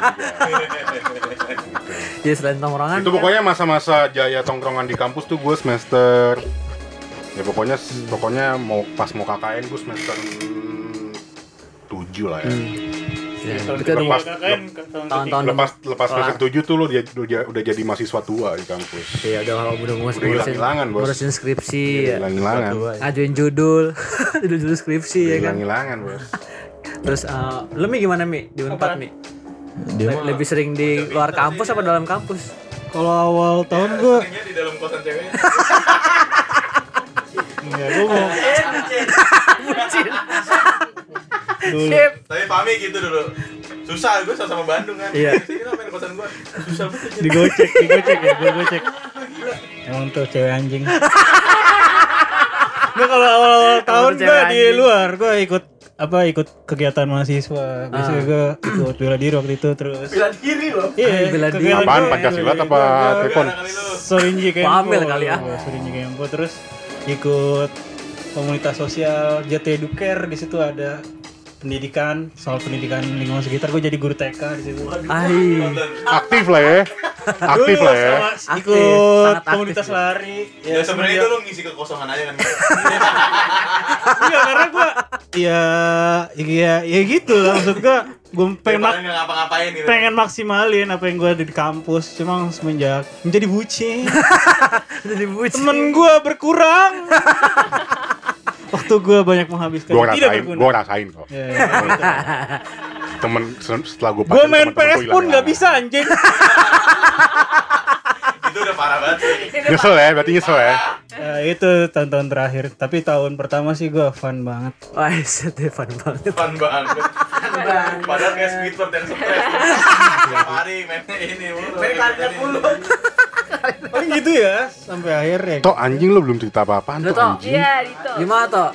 Ya selain tongkrongan. itu pokoknya masa-masa jaya tongkrongan di kampus tuh gue semester ya pokoknya pokoknya mau pas mau KKN gue semester 7 lah ya Ya, itu udah lepas- kan, tahun tahun-tahun lepas lepas semester 7 tuh lo dia, udah, udah jadi mahasiswa tua di kampus Iya udah udah ngurus Udah hilang-hilangan, Bos. ngurusin skripsi ya. hilang-hilangan Ngajuin judul, judul judul skripsi ya kan. hilang-hilangan bos Terus eh, lu Mi gimana Mi di Unpad? Mi? Le- lebih sering di luar kampus apa dalam kampus? Kalau awal tahun gue di dalam kosan cewek. Enggak, gue mau dulu Tapi Fami gitu dulu. Susah gue sama Bandung kan. Iya. Sini lah main kosan gue. Susah banget. digocek, digocek ya, gue gocek. Emang tuh cewek anjing. Gue kalau awal-awal tahun gue di luar, gue ikut apa ikut kegiatan mahasiswa. Biasanya Ah. gue ikut bela diri waktu itu terus. Bela diri loh. Iya, bela diri. apaan Pancasila apa gue- telepon Sorinji Kempo. Pamel kali ya. Gua Sorinji Kempo terus ikut komunitas sosial Jati Educare di situ ada pendidikan soal pendidikan lingkungan sekitar gue jadi guru TK di situ. Ai. aktif lah ya aktif Dulu lah ya sama Aktif, ikut sangat aktif komunitas ya. lari. Ya sebenarnya itu lu ngisi kekosongan aja kan. Iya karena gue ya ya ya gitu lah maksud gue gue pengen mak- Pengen nggak ngapa-ngapain gitu. pengen maksimalin apa yang gue ada di kampus cuma semenjak menjadi bucin Jadi bucin. temen gue berkurang waktu gue banyak menghabiskan gue rasain berguna gue rasain kok Ya, ya, gitu. temen se- setelah gue gue main PS pun nggak bisa anjing Itu udah parah banget. sih. nyesel ya berarti nyesel ya Ya, itu tahun-tahun terakhir tapi tahun pertama sih gue fun banget Wah, Stefan banget. Fun banget. Padahal kayak Squidward stres. Tiap hari mainnya ini mulu. Main mulu. Paling gitu ya sampai akhir ya Tok anjing lu belum cerita apa-apaan Tok Tok. anjing Iya, Dito. Gimana toh?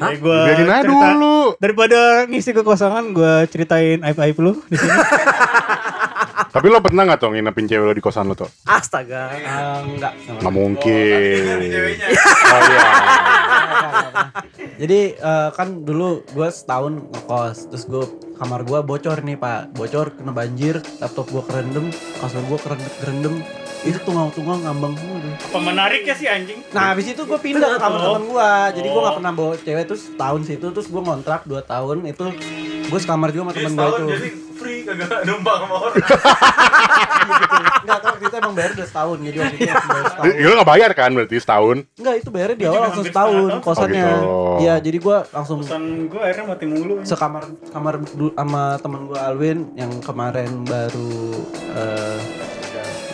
Hah? Gua Biarin aja cerita- dulu. Daripada ngisi kekosongan, gue ceritain aib-aib lu di sini. Tapi lo pernah nggak tuh nginepin cewek lo di kosan lo tuh? Astaga. Ah, enggak. Nggak mungkin. Oh iya. Jadi eh, kan dulu gue setahun ngekos, terus gue kamar gue bocor nih pak, bocor kena banjir, laptop gue kerendam, kasur gue kerendam, itu tunggang-tunggang ngambang semua deh. Apa menariknya sih anjing? Nah habis itu gue pindah ke kamar teman gue, jadi gue nggak pernah bawa cewek terus tahun situ, terus gue ngontrak 2 tahun itu gue sekamar juga sama temen gue itu. jadi free kagak numpang sama orang. Enggak tahu waktu itu emang bayar udah setahun, jadi waktu itu bayar setahun. Eh, Lo nggak bayar kan berarti setahun? Enggak itu bayarnya di awal langsung setahun kosannya. Oh, gitu. Iya jadi gue langsung Pesan gue akhirnya mati mulu. sekamar kamar sama temen gue Alwin yang kemarin baru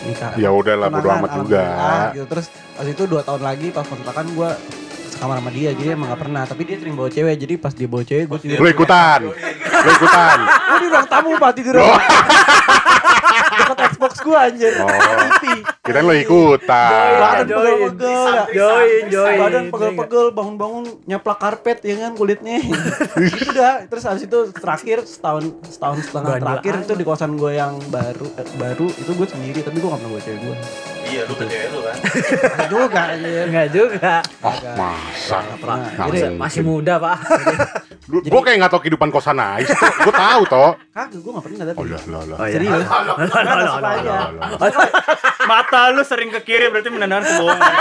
nikah. Ya udahlah, bodo amat juga. Gitu. Terus pas itu dua tahun lagi pas kontrakan gue sekamar sama dia jadi emang gak pernah tapi dia sering bawa cewek jadi pas dia bawa cewek gue tidur Lo ikutan. Lo ikutan. oh di ruang tamu pak tidur Oh. Dekat Xbox gue anjir Oh. TV Kirain lo ikutan. badan pegel-pegel. Join, join. badan pegel-pegel bangun-bangun nyaplak karpet ya kan kulitnya itu dah terus habis itu terakhir setahun setahun setengah Bandel terakhir amat. itu di kosan gue yang baru eh, baru itu gue sendiri tapi gue gak pernah bawa cewek gue Iya, lu ke cewek lu kan. Ada juga anjir Enggak juga. Oh, masa. Mungkin. Masih muda, Pak. Lu- Gue kayak nggak tau kehidupan kosan aja. Gue tahu toh. kagak gue gak pernah tapi Oh lah lah lah. Oh, iya. serius. Mata lu sering ke kiri berarti menandakan kebohongan.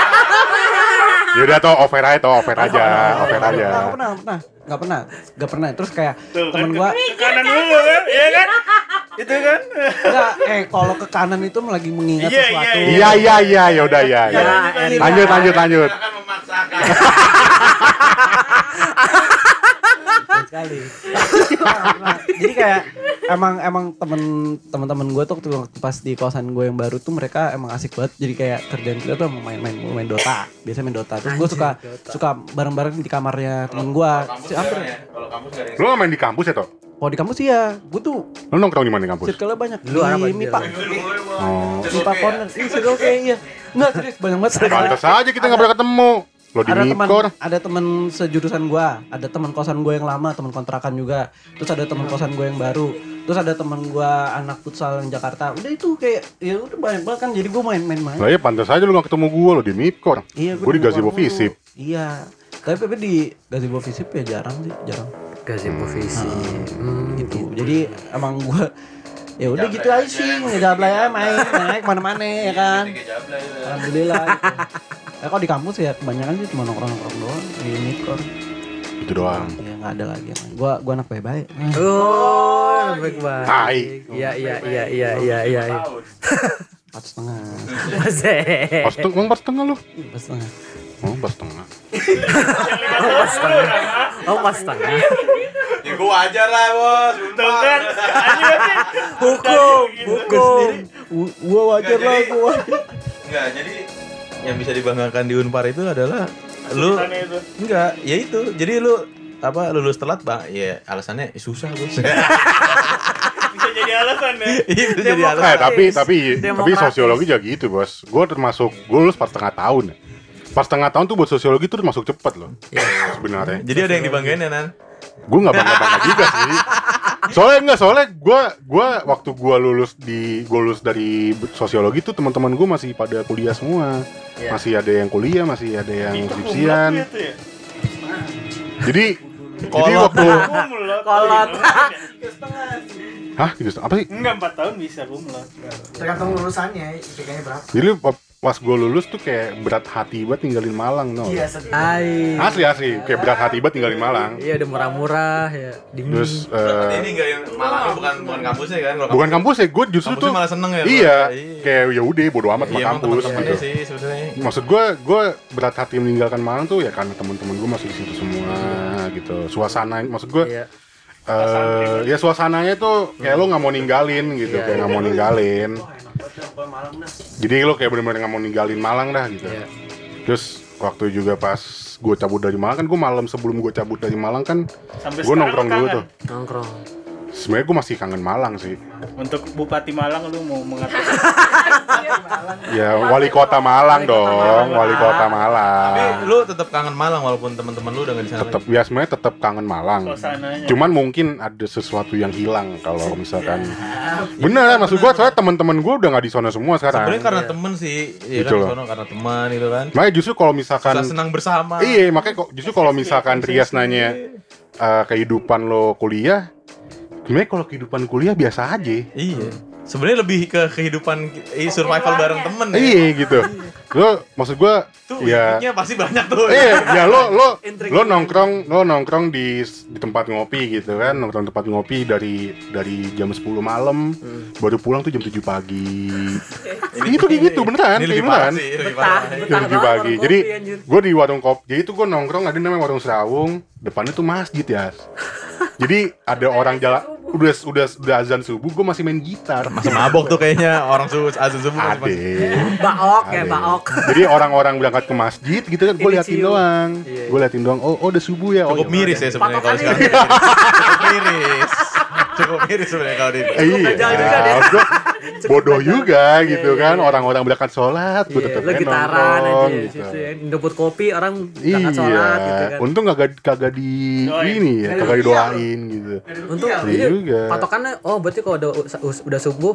Ya udah toh over aja toh over aja, over aja. Nggak pernah, pernah, nggak pernah, nggak pernah. Terus kayak Tuh kan temen gua, ke kanan dulu kan? Iya kan? Itu kan? enggak, eh kalau ke kanan itu lagi mengingat Iya, sesuatu. iya, Iya iya iya ya udah ya. ya. Ya, elah. Lanjut lanjut lanjut. akan memaksakan. Sekali. Jadi kayak emang emang temen teman-teman gue tuh waktu, pas di kawasan gue yang baru tuh mereka emang asik banget. Jadi kayak kerjaan kita tuh emang main-main main Dota. Biasa main Dota. Terus gue suka Dota. suka bareng-bareng di kamarnya temen gue. Ya. Kalau kampus gak Lu nggak main di kampus ya toh? Kalau di kampus iya, gue tuh Lu nongkrong di mana di kampus? circle banyak. Lu di banjir. MIPA. Oh. MIPA corner. Iya, circle kayak iya. Enggak serius banyak banget. Pantas aja kita nggak pernah ketemu. Lo di ada teman ada teman sejurusan gua ada teman kosan gua yang lama teman kontrakan juga. Terus ada teman kosan gua yang baru. Terus ada teman gua anak futsal yang Jakarta. Udah itu kayak ya udah banyak banget kan jadi gua main-main main Lah ya pantas aja lu nggak ketemu gue lo di Mikor. iya Gue di gazebo Visip. iya. Tapi tapi di gazebo visip ya jarang sih jarang. Gazebo visi. Hmm, gitu. jadi emang gua ya udah gitu aja sih ngejablay aja main naik mana-mana ya kan. Alhamdulillah gitu. ya kalau di kampus ya kebanyakan sih cuma nongkrong-nongkrong doang di mikor Itu doang. ya nggak ada lagi yang lain. gua gua anak baik-baik Oh, baik banget. Tai. Iya, iya, iya, iya, iya, iya. iya. empat setengah. Pas setengah, empat setengah lu. empat setengah Oh, empat setengah. Oh, pas setengah. Oh, pas setengah. Ya gue wajar lah bos. Tuh kan? Hukum, hukum. Gua- gua wajar lah gua wajar. Enggak, jadi yang bisa dibanggakan di Unpar itu adalah lu itu. enggak, ya itu. Jadi lu apa lulus telat, Bang? Ya alasannya eh, susah, Bos. Bisa jadi alasan ya. itu jadi alasan. Eh, tapi tapi tapi Demokratis. sosiologi juga gitu, Bos. Gue termasuk gue lulus pas setengah tahun. ya. Pas setengah tahun tuh buat sosiologi tuh termasuk cepet loh. Sebenarnya. Jadi ada yang dibanggain ya, Nan? Gue nggak bangga bangga juga sih. Soalnya enggak, soalnya gue gua waktu gue lulus di gue lulus dari sosiologi tuh teman-teman gue masih pada kuliah semua. Iya. Masih ada yang kuliah, masih ada yang skripsian. ya? Jadi jadi waktu Kumlot. Kolot. Hah, gitu. Apa sih? Enggak 4 tahun bisa kumlot. tergantung lulusannya IPK-nya berapa Jadi pas gue lulus tuh kayak berat hati banget tinggalin Malang, no. iya sedih. Asli asli, kayak berat hati banget tinggalin Malang. Iya, udah murah-murah ya. Dingin. Terus eh, ini enggak yang Malang bukan bukan kampusnya kan? Kalau bukan kampus ya, gue justru Kampusnya tuh malah seneng ya, Iya, Iya. kayak ya udah bodo amat sama Iya, kampus gitu. sih. Maksud gue, gue berat hati meninggalkan Malang tuh ya karena teman-teman gue masih di situ semua gitu. Suasana, maksud gue, Iya. eh ya suasananya tuh kayak lo nggak mau ninggalin gitu, Iya, kayak nggak mau ninggalin. Jadi lo kayak bener-bener nggak mau ninggalin Malang dah gitu. Iya. Terus waktu juga pas gue cabut dari Malang kan gue malam sebelum gue cabut dari Malang kan gue nongkrong lu dulu tuh. Nongkrong. Sebenarnya gue masih kangen Malang sih. Untuk Bupati Malang lu mau mengatakan Ya wali kota Malang dong, wali kota Tapi Malang. lu tetap kangen Malang walaupun teman-teman lu udah nggak di sana. Tetap ya sebenarnya tetap kangen Malang. suasananya. Cuman mungkin ada sesuatu yang hilang kalau misalkan bener maksud gua soalnya teman-teman gua udah nggak di sana semua sekarang. Sebenarnya karena temen sih, ya Gitu kan loh. sono karena teman gitu kan. Makanya justru kalau misalkan Susah senang bersama. Iya, makanya kok justru kalau misalkan Trias nanya eh, kehidupan lo kuliah, sebenarnya kalau kehidupan kuliah biasa aja. Iya. Sebenarnya lebih ke kehidupan eh, survival bareng temen ya. Iya gitu. Lo maksud gua Tuh, ya ya. pasti banyak tuh. Iya, ya lo lo lo nongkrong lo nongkrong di di tempat ngopi gitu kan, nongkrong tempat ngopi dari dari jam 10 malam, baru pulang tuh jam 7 pagi. Itu kayak gitu beneran, Ini lebih beneran. sih, lebih Betah, parah. betah Jam 7 banget pagi. Jadi gue di warung kopi. Jadi itu gue nongkrong ada namanya warung Serawung. Depannya tuh masjid ya. Jadi ada orang jalan udah udah udah azan subuh gue masih main gitar. Masih mabok tuh kayaknya orang subuh azan subuh masih masih. Ade. Baok ya, baok. Jadi orang-orang berangkat ke masjid gitu kan gue liatin doang. Iya, Gue liatin doang. Oh, oh udah subuh ya. Oh, Cukup ya miris ya sebenarnya kalau sekarang. Cukup miris. Cukup miris sebenarnya kalau di Eh, iya, Jauh juga bodoh juga gitu Iya, kan iya. orang-orang berangkat sholat, gue Iya, lo aja gitaran nongkrong, aja gitu. situ ya. Ngebut kopi orang Iya, berangkat sholat gitu kan. untung kagak kagak di Doain. ini ya, kagak didoain gitu. Untuk Iya ini juga. patokannya oh berarti kalau udah udah subuh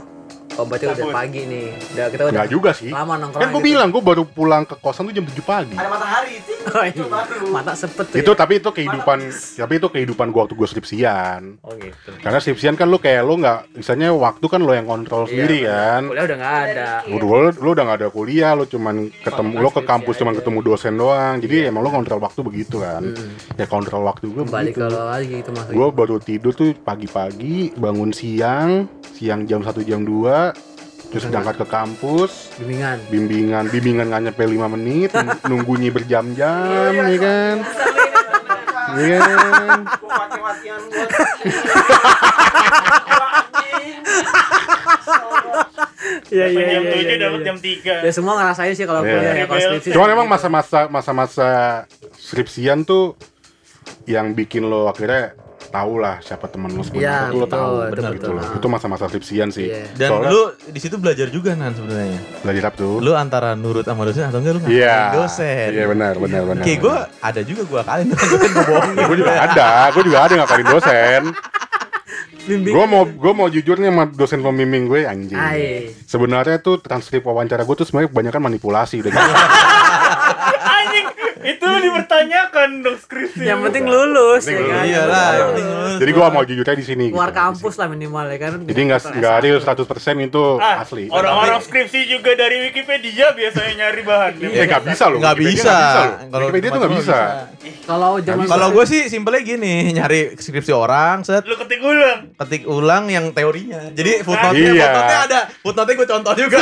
oh berarti udah pagi nih. Udah kita udah Enggak juga sih. lama nongkrong. Kan gue gitu. bilang gue baru pulang ke kosan tuh jam 7 pagi. Ada matahari itu. Oh, iya. Itu baru. Mata sepet tuh. Itu ya. tapi itu kehidupan tapi itu kehidupan gua waktu gue skripsian. Oh gitu. Karena skripsian kan lu kayak lu nggak misalnya waktu kan lo yang kontrol sendiri kan. Kuliah udah nggak ada. Lu, lu, lu udah gak ada kuliah, lu cuman ketemu, lu ke kampus cuman ketemu dosen doang. Jadi emang lu kontrol waktu begitu kan. Ya kontrol waktu gue Balik begitu. lo lagi itu maksudnya. Gue baru tidur tuh pagi-pagi, bangun siang, siang jam 1 jam 2 terus berangkat ke kampus, bimbingan. bimbingan, bimbingan nggak nyampe 5 menit, nunggunya berjam-jam, ya kan? Iya kan? Gua. Iya iya jam iya. 7 iya, dapat iya. jam 3. Ya semua ngerasain sih kalau Iya. kuliah ya kalau skripsi. Cuman emang masa-masa masa-masa skripsian tuh yang bikin lo akhirnya tahu lah siapa teman lo Iya, sebenarnya tuh lo tahu betul, gitu betul. loh. Itu masa-masa skripsian sih. Iya. Dan Soalnya- lu di situ belajar juga nan sebenarnya. belajar apa tuh? Lu antara nurut sama dosen atau enggak lu Iya. dosen. Iya benar, benar, benar. Kayak gue ada juga gue akalin dosen gue bohongin. gue juga ada, gue juga ada ngakalin dosen. Bimbing. Gue mau gue mau jujur nih sama dosen pembimbing gue anjing. Sebenarnya tuh transkrip wawancara gue tuh sebenarnya kebanyakan manipulasi udah gitu. Itu dipertanyakan dong skripsi. Yang penting lulus ya kan. Iyalah, Betul. yang penting lulus. Jadi gue mau jujur aja di sini. Keluar gitu. kampus lah minimal ya kan. Jadi nggak nggak real 100% itu Ah, asli. orang-orang skripsi juga dari Wikipedia biasanya nyari bahan. Eh nggak bisa loh. Nggak bisa. Kalau Wikipedia tuh nggak bisa. Kalau zaman Kalau gue sih simpelnya gini, nyari skripsi orang, set Lu ketik ulang. ketik ulang yang teorinya. Jadi footnote-nya, Iya. footnote-nya ada, footnote-nya gue contoh juga.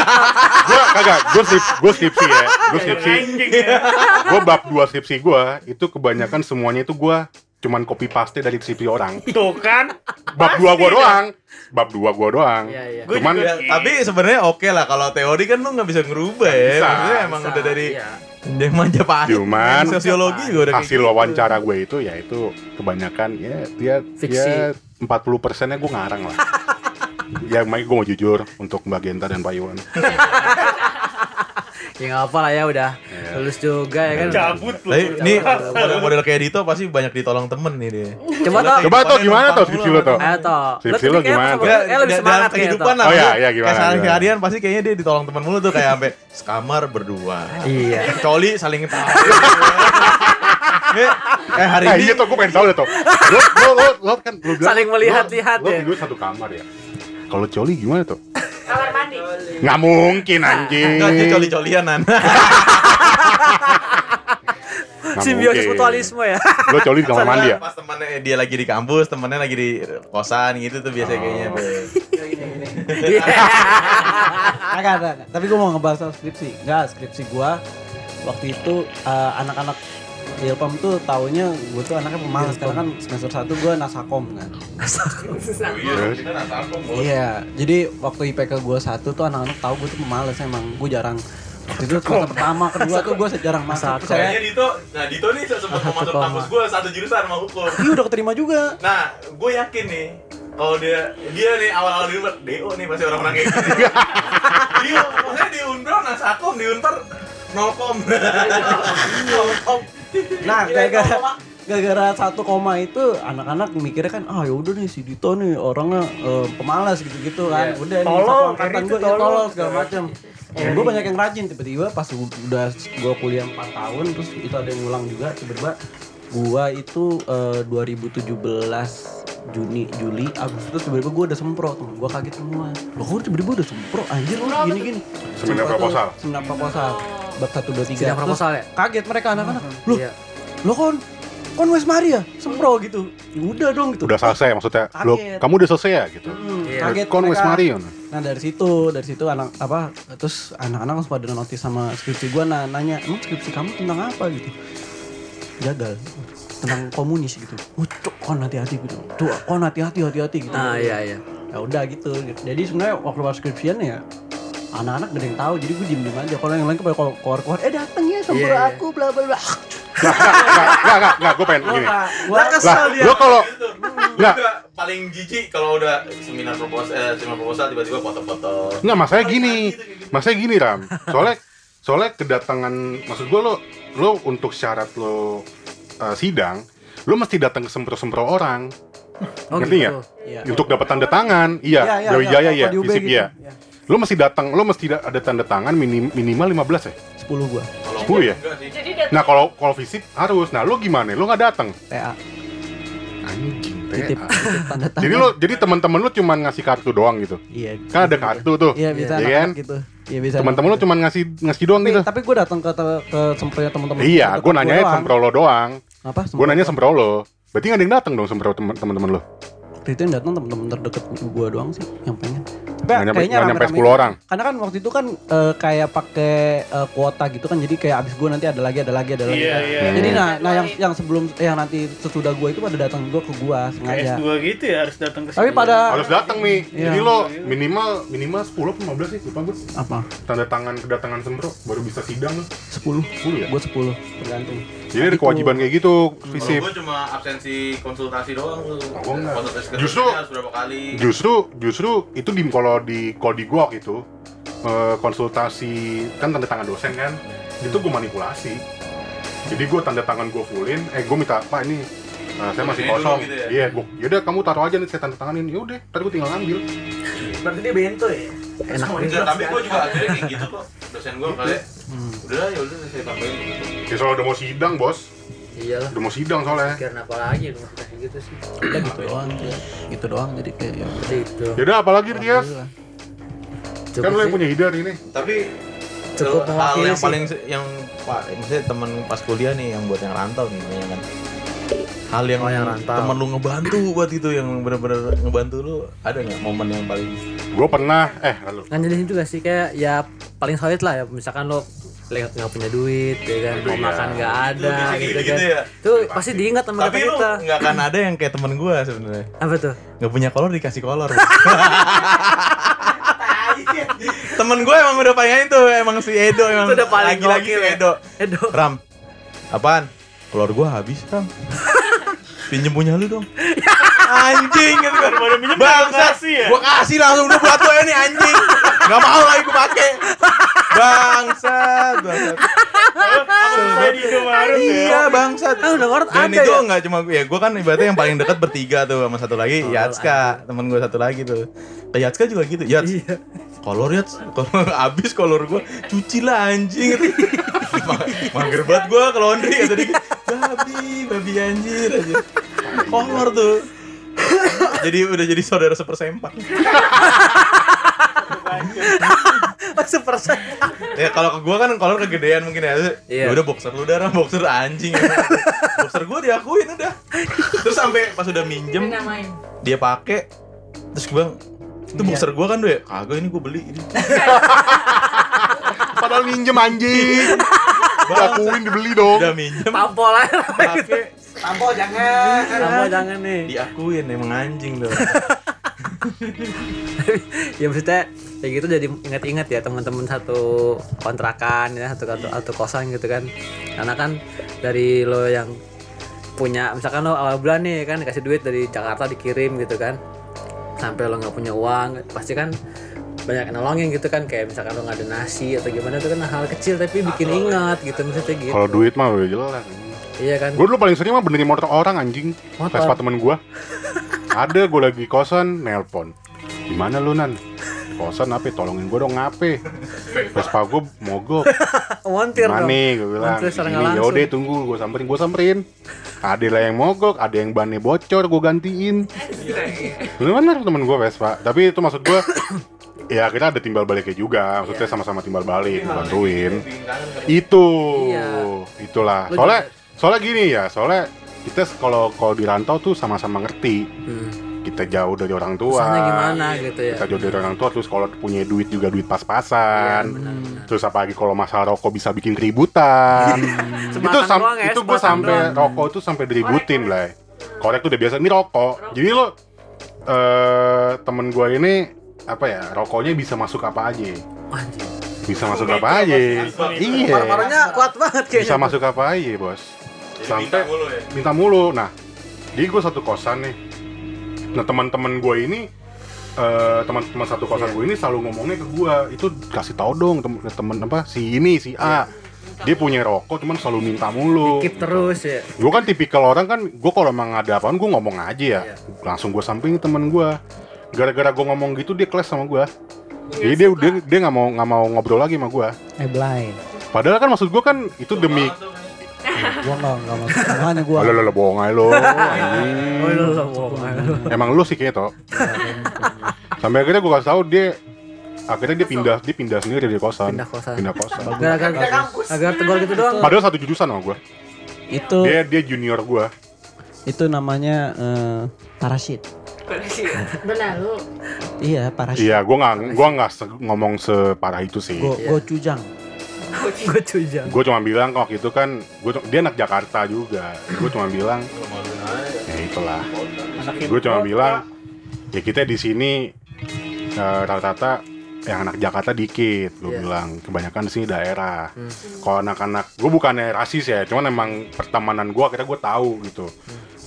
Gue kagak, gue gue skripsi ya, gue skripsi. Ya. Gue bab dua skripsi gue itu kebanyakan semuanya itu gue cuman copy paste dari skripsi orang. Tuh kan. Bab dua gue Pasti doang, bab dua gue doang. Iya, iya. Gua Cuman juga- tapi sebenarnya oke lah kalau teori kan lu nggak bisa ngerubah ya. bisa. Maksudnya emang Bisa, udah dari iya. yang Majapahit. Cuman sosiologi juga udah kayak hasil gitu. wawancara gue itu ya itu kebanyakan ya dia Fiksi. ya 40 persennya gue ngarang lah. ya makanya gue mau jujur untuk Mbak Genta dan Pak Iwan. Ya nggak apa lah ya udah Iya. lulus juga ya kan. cabut lu. Ini model-model kayak Dito pasti banyak ditolong temen nih dia. Coba toh. Coba toh gimana toh skripsi lo toh? Ayo toh. Skripsi lo gimana? Ya, Eh lebih semangat dalam kayak kehidupan lah. Oh, iya, maksudnya iya, gimana, Kayak sehari gimana? keharian pasti kayaknya dia ditolong temen mulu tuh kayak sampai sekamar berdua. Iya. Coli saling tahu. eh, eh hari Nah, ini iya tuh gue pengen tahu deh tuh. Lo, lo, lo, lo kan lo bilang Saling melihat-lihat lo, lo ya. tidur satu kamar ya. Kalau coli gimana tuh? Kamar mandi. Nggak mungkin anjing. Enggak, dia coli-colianan. Nggak Simbiosis mutualisme ya. Lo coli di kamar mandi ya? Pas temennya dia lagi di kampus, temennya lagi di kosan gitu tuh biasanya kayaknya. Oh. Agak, agak, agak. Tapi gue mau ngebahas soal skripsi. Enggak, skripsi gue waktu itu eh, anak-anak Ilpam tuh taunya gue tuh anaknya pemalas karena kan semester 1 gue nasakom kan. Terus? Iya, jadi waktu IPK gue satu tuh anak-anak tahu gue tuh pemalas emang gue jarang. Waktu itu semester pertama kedua tuh gue jarang masuk. Terus saya Kayaknya Dito, nah Dito nih sempat mau masuk kampus gue satu jurusan sama hukum. iya udah keterima juga. Nah, gue yakin nih kalau dia dia nih awal-awal di Unpar DO nih pasti orang-orang kayak gitu. Dia maksudnya di Unpar nasakom di Unpar nolkom nolkom Nah, gara-gara gara-gara satu koma itu anak-anak mikirnya kan ah ya udah nih si Dito nih orangnya eh, pemalas gitu-gitu kan. Udah nih Tolol, satu angkatan gue tuh ya tolol. segala macam. Ya, gue banyak yang rajin tiba-tiba pas gua- udah gue kuliah 4 tahun terus itu ada yang ngulang juga tiba-tiba gua itu eh, 2017 Juni Juli Agustus tiba-tiba gue udah sempro temen gue kaget semua. Lo kok tiba-tiba udah sempro anjir lo gini gini Seminar proposal. seminar proposal bab satu dua tiga Sidang proposal ya? kaget mereka anak-anak lo Iya. lo kon kon West Maria sempro gitu ya udah dong gitu Udah selesai maksudnya. Lo kamu udah selesai ya gitu. Hmm, Iya. kaget Kon mereka. Marion. Nah dari situ, dari situ anak apa terus anak-anak langsung pada notice sama skripsi gua nah, nanya, "Emang skripsi kamu tentang apa?" gitu. Jagal tentang komunis gitu. Oh, cok, kon hati-hati gitu. Tuh, kon hati-hati, hati-hati gitu. Ah iya iya. Ya udah gitu. Jadi sebenarnya waktu pas skripsian ya anak-anak gak ada yang tahu jadi gue diem diem aja kalau yang lain kepada keluar keluar eh datang ya sama iya. aku bla bla bla Enggak, enggak, enggak, enggak, enggak, gue pengen gini. Lah, lo kalau Nggak. Juga paling jijik kalau udah seminar proposal eh, seminar proposal tiba-tiba foto-foto Enggak, masalahnya gini. Masalahnya gini, Ram. Soalnya soalnya kedatangan maksud gue lo lo untuk syarat lo eh, sidang, lo mesti datang ke sempro-sempro orang. Oh, Ngerti gitu. nggak? Iya. Untuk dapat tanda tangan. Iya, Iya, iya, Brawijaya iya, ya, apa di UB fisip gitu. iya. Iya. Lo mesti datang, lo mesti da- ada tanda tangan minim, minimal 15 ya? 10 gua 10 ya? Nah, kalau kalau fisip harus. Nah, lo gimana? Lo nggak datang. TA Anjing, titip tanda tangan Jadi lo jadi teman-teman lo cuma ngasih kartu doang gitu. iya Kan ada kartu tuh. iya bisa Iya anak-anak kan? gitu iya bisa Teman-teman lo cuma ngasih ngasih doang tapi, gitu. tapi gue datang ke ke sempronya teman-teman Iya, gue gua nanya doang. sempro lo doang. apa Gue nanya sempro lo. Berarti nggak ada yang datang dong sempro temen- teman-teman lo. waktu itu yang datang teman-teman terdekat gue doang sih yang pengen Nggak nyampe, nggak nyampe 10 orang. karena kan waktu itu kan eh, kayak pakai eh, kuota gitu kan jadi kayak abis gue nanti ada lagi ada lagi ada lagi Iya, kan. iya. jadi iya. nah nah yang yang sebelum yang nanti sesudah gue itu pada datang gue ke gue Kayak sengaja S2 gitu ya harus datang ke tapi pada Harus datang nih. Iya. Jadi lo minimal minimal 10 atau 15 sih, lupa gue. apa Tanda tangan kedatangan sempro baru bisa sidang lo. 10 10 ya? gue 10 tergantung Jadi ada Gitu. kewajiban kayak gitu, Kalau visip. gue cuma absensi konsultasi doang tuh. Oh. Konsultasi Justru- harus berapa kali. Justru justru itu di kalau di kalau di gua waktu itu eh, konsultasi kan tanda tangan dosen kan itu gue manipulasi jadi gue tanda tangan gue fullin eh gue minta pak ini eh, saya masih kosong gitu ya? iya gue yaudah kamu taruh aja nih saya tanda tanganin yaudah tadi gue tinggal ngambil Berarti dia bento ya? enak Enggak, tapi gue juga akhirnya kayak gitu kok. Dosen gue kali. Hmm. Udah ya udah saya tambahin gitu. ya soalnya udah mau sidang bos Iyalah. udah mau sidang soalnya Pikiran apa lagi lu kayak gitu sih. udah gitu doang ya. gitu doang jadi kayak ya udah. Gitu. yaudah apalagi Rias kan lo yang punya hider ini Tapi Cukup hal yang sih. paling yang pak maksudnya temen pas kuliah nih yang buat yang rantau nih ya kan hal yang, Oh, yang rantau. temen lu ngebantu buat itu yang bener-bener ngebantu lu ada nggak momen yang paling gue pernah eh lalu Kan jadi juga sih kayak ya paling solid lah ya misalkan lo lihat nggak punya duit ya kan Itu mau iya. makan nggak ada Itu gitu, gitu kan. ya? tuh pasti diingat sama tapi kata kita. nggak akan ada yang kayak temen gue sebenarnya. Apa tuh? Nggak punya kolor dikasih kolor. Temen gue emang udah pengen itu emang si Edo emang Itu udah paling lagi-lagi gokil si. Edo. Edo. Ram apaan? Kolor gue habis Ram pinjem punya lu dong. Anjing gitu kan Daripada minjem Bangsat, kasih ya? gua kasih langsung udah buat lo ini anjing. Nggak mau lagi gua pakai. Bangsat bangsat. Ya. iya bangsat. Ah, dan itu ya? nggak cuma ya gue kan ibaratnya yang paling dekat bertiga tuh sama satu lagi Yatska. temen gue satu lagi tuh. Ke Yatska juga gitu. Yats Iya. kolor Yats. Kolor abis kolor gue cuci lah anjing. Ma- mager banget gue ke laundry kata dia babi babi anjir anjir. Kolor tuh. Jadi udah jadi saudara sepersempak super ya kalau ke gua kan kolor kegedean mungkin ya. Iya. ya udah boxer lu darah boxer anjing boxer gua diakuin udah. Terus sampai pas udah minjem dia pakai terus gua bilang itu boxer gua kan tuh ya kagak ini gua beli ini. Padahal minjem anjing diakuin dibeli dong. Udah minjem. Tampol aja. Pakai Tampol jangan. tampol jangan nih. Diakuin emang anjing dong. Ya maksudnya kayak gitu jadi ingat-ingat ya teman-teman satu kontrakan ya satu satu, satu kosan gitu kan. Karena kan dari lo yang punya misalkan lo awal bulan nih kan dikasih duit dari Jakarta dikirim gitu kan. Sampai lo nggak punya uang pasti kan banyak yang nolongin gitu kan kayak misalkan lo nggak ada nasi atau gimana itu kan hal kecil tapi bikin ingat gitu maksudnya gitu Kalau duit mah udah jelas. iya kan Gue dulu paling sering mah benerin motor orang anjing. Motor? Vespa temen gue. Ada gue lagi kosan, nelpon. Gimana lu nan? Kosan apa? Tolongin gue dong ngape? Vespa gue mogok. montir dong nih? Gue bilang. Ini yaudah tunggu, gue samperin, gue samperin. Ada lah yang mogok, ada yang bannya bocor, gue gantiin. Bener-bener temen gue Vespa. Tapi itu maksud gue, ya kita ada timbal baliknya juga. Maksudnya sama-sama timbal balik, bantuin. Itu, Iya. itulah. Lu Soalnya, soalnya gini ya, soalnya kita kalau kalau di rantau tuh sama-sama ngerti. Hmm. Kita jauh dari orang tua. Gimana gitu ya Kita jauh dari orang tua, terus kalau punya duit juga duit Iya, pas-pasan. benar-benar. Terus apalagi kalau masalah rokok bisa bikin keributan. itu Sebatang sam- doang ya, itu gue sampai rokok itu sampai diributin lah. Korek tuh udah biasa ini rokok. Jadi lo eh temen gue ini apa ya rokoknya bisa masuk apa aja. Bisa masuk apa aja. iya. Paru-parunya kuat banget kayaknya. Bisa masuk apa aja bos. Jadi minta sampai mulu ya. minta mulu. Nah jadi gue satu kosan nih. Nah teman-teman gue ini eh, teman-teman satu kosan gue ini selalu ngomongnya ke gue itu kasih tau dong temen, temen apa si ini si A. Dia punya rokok cuman selalu minta mulu. Keep terus ya. Gue kan tipikal orang kan gue kalau emang ada apaan gue ngomong aja ya. Iya. langsung gue sampingin temen gue gara-gara gue ngomong gitu dia kelas sama gue jadi dia dia dia nggak mau nggak mau ngobrol lagi sama gue Eh blind. padahal kan maksud gue kan itu demi Gua enggak enggak masuk. Makanya gua lo lo lo bohong aja lo oh lu lu bohong emang lu sih kayaknya toh sampai akhirnya gue kasih tahu dia akhirnya dia pindah dia pindah sendiri dari kosan. Pindah kosan. pindah kosan. Gara-gara agar tegur gitu doang. Padahal satu jurusan sama gue itu dia dia junior gue itu namanya eh, parasit. Benar lu. Iya, parasit. iya gue nggak gue nggak se- ngomong separah itu sih. Go go cujang. gue cujang. Gue cuma bilang kok itu kan gue dia anak Jakarta juga. Gue cuma bilang ya itulah. Gue cuma bilang ya kita di sini eh, rata-rata yang anak Jakarta dikit gue Iya. bilang. Kebanyakan di sini daerah. Kalau anak-anak gue bukannya rasis ya cuman emang pertemanan gue akhirnya gue tahu gitu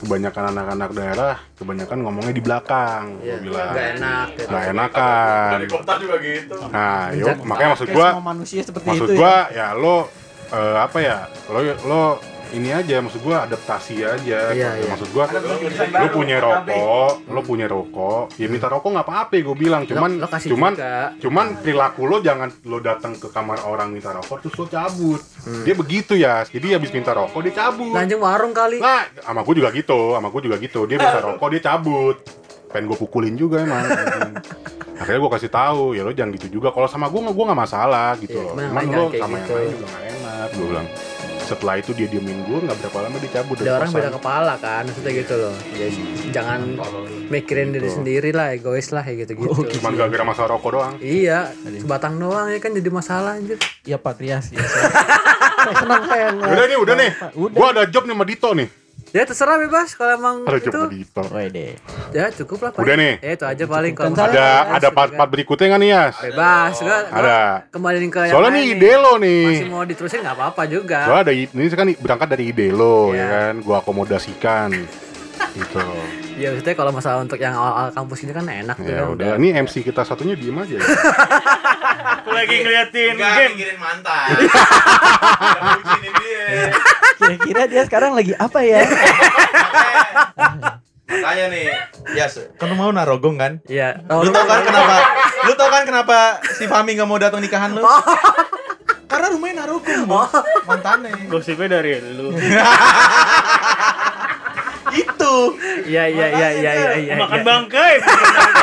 kebanyakan anak-anak daerah kebanyakan ngomongnya di belakang Iya, gue bilang nggak enak gitu. nggak enakan Dari kota juga gitu. nah yuk, makanya maksud gue manusia seperti maksud itu gua ya, lo eh, apa ya lo lo ini aja maksud gua adaptasi aja. Iya, iya. maksud gua lo punya rokok lo punya rokok. Ya minta rokok nggak apa-apa gue bilang. Cuman lo kasih cuman juga. cuman perilaku lo jangan lo datang ke kamar orang minta rokok terus lo cabut. Hmm. dia begitu ya. Jadi habis minta rokok dia cabut. Lanjut warung kali. Nah sama gue juga gitu sama gue juga gitu. Dia minta rokok dia cabut. Pengen gue pukulin juga emang. Akhirnya gue kasih tahu ya lo jangan gitu juga. Kalau sama gue gue nggak masalah gitu Iya, loh. cuman yang lain lo sama yang gitu. lain juga nggak enak gue bilang setelah itu dia diemin gue nggak berapa lama dia cabut dari ada orang beda kepala kan maksudnya gitu loh. Jadi jangan mikirin diri Gitu. sendiri lah egois lah kayak gitu gitu. Cuman gara-gara masalah rokok doang. Iya sebatang doang ya kan jadi masalah anjir. Iya patriasi. Ya, saya senang saya ngeliat- udah nih udah nih. Udah. gue ada job nih sama Dito nih ya terserah bebas kalau emang itu Wede. ya cukup lah Udah nih. ya itu aja paling kalau ada ada gitu part kan. part berikutnya nggak nih Yas bebas gua, gua Ada. kembaliin ke yang soalnya nih ide lo nih masih mau diterusin nggak apa-apa juga Gua ada ini kan berangkat dari ide lo Iya. ya kan gua akomodasikan gitu ya maksudnya kalau masalah untuk yang awal-awal kampus ini kan enak tuh ya kan. udah ini MC kita satunya diem aja ya. Aku lagi ngeliatin Enggak game. mikirin mantan. Dia. Kira-kira dia sekarang lagi apa ya? Makanya nih, ya kan lu mau narogong kan? Iya. Lu tau kan kenapa? Lu tau kan kenapa si Fami gak mau datang nikahan lu? Karena rumahnya narogong, Bos. Mantannya. Gosipnya dari lu. Itu. Iya iya iya iya iya iya. Makan iya. bangkai.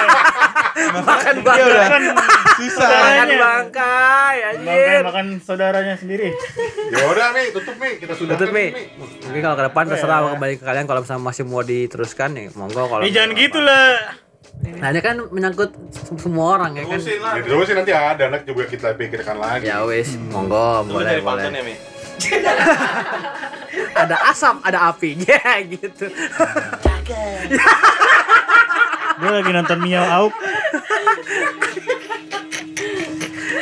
makan bangkai. udah Makan susah. Makan saudaranya. bangkai anjir. makan saudaranya sendiri. ya udah nih tutup nih kita sudah Tutup Mi. Mungkin kalau ke depan terserah mau kembali ke kalian kalau misalnya masih mau diteruskan ya monggo kalau. Eh jangan gitu lah. Nah, ini kan menyangkut se- semua orang ya kan. Ya terus sih nanti ada anak juga kita pikirkan lagi Ya wis, monggo Lu boleh dari boleh. pantun ya, Mi? Ada asap, ada api. Ya gitu. Gue lagi nonton Miao Auk.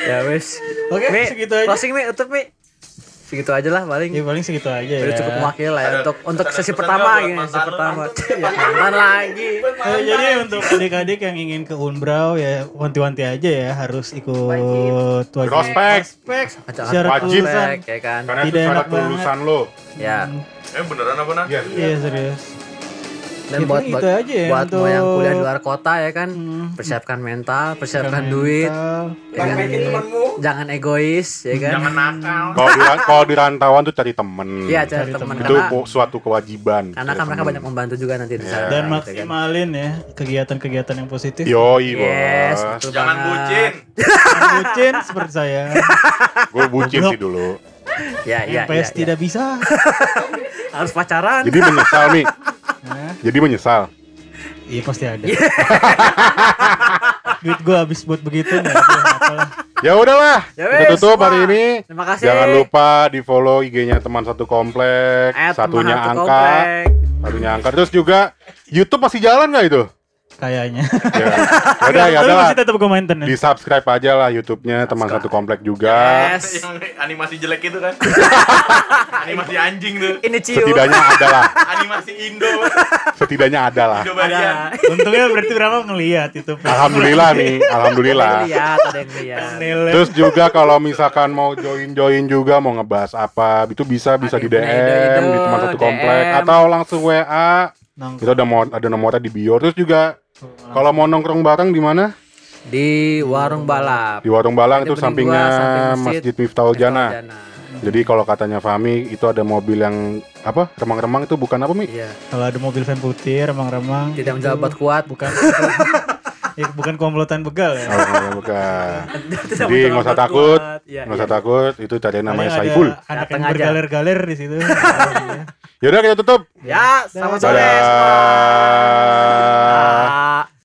Ya wis. Oke, Mi, segitu aja. Closing Mi, tutup Mi. segitu aja lah paling. Ya paling segitu aja ya. Udah cukup mewakili lah ya Ada- untuk untuk ada sesi pesan pertama gini, sesi pertama. ya mantan lagi. Eh, jadi untuk adik-adik yang ingin ke Unbrau ya wanti-wanti aja ya harus ikut wajib. Prospek. Syarat Wajib. ya kan. Karena itu Tidak syarat enak lulusan lo. Ya. Eh beneran apa nah? Iya. Iya serius. Dan Ya, buat buat, itu aja ya buat mau yang untuk- kuliah di luar kota ya kan, Hmm. persiapkan mental, persiapkan Mental. duit, ya kan? Jangan egois ya kan. Jangan nakal. Kalau di kalau di rantauan tuh cari temen. Iya, cari Cari teman Itu karena suatu kewajiban. karena kan mereka temen. banyak membantu juga nanti di sana. Dan gitu kan. maksimalin ya kegiatan-kegiatan yang positif. Yoi, Yes, bos. Jangan banget. bucin. Jangan bucin seperti saya. Gue bucin sih dulu. Ya, ya, ya, ya. tidak bisa. harus pacaran. Jadi menyesal nih. Hah? Jadi menyesal. Iya pasti ada. Duit gue habis buat begitu. Ya udahlah, Ya kita tutup hari ini. Terima kasih. Jangan lupa di follow IG-nya teman satu komplek, Eh, satunya satu angka, komplek. satunya angka. Terus juga YouTube masih jalan nggak itu? Kayaknya. Ya, udah ya udah. masih tetap gue maintenance. Di subscribe aja lah YouTube-nya teman satu komplek juga. Yes. Yang animasi jelek itu kan. animasi anjing tuh. Ini cium. Setidaknya ada lah, Animasi Indo. setidaknya ada lah. Indo. Ada. Untungnya berarti berapa ngelihat itu. Alhamdulillah nih, alhamdulillah. Ada yang lihat, ada yang lihat. Terus juga kalau misalkan mau join-join juga mau ngebahas apa, itu bisa bisa di DM di teman satu DM. komplek atau langsung WA. Kita ada mau ada nomornya di bio. Terus juga kalau mau nongkrong bareng di mana? Di warung balap. Di Warung Ada itu sampingnya samping Masjid Miftahul Jannah. Jana. Jadi kalau katanya Fahmi itu ada mobil yang apa? Remang-remang itu bukan apa, Mi? Iya. Kalau ada mobil van putih, remang-remang. Tidak menjabat kuat. Bukan. ya, bukan komplotan begal ya. Oh, bukan, Jadi nggak usah takut. Iya, nggak iya. usah takut. Itu cari namanya Saiful. Anak yang bergaler-galer di situ. Yaudah kita tutup. Ya, selamat sore Dadah. semua.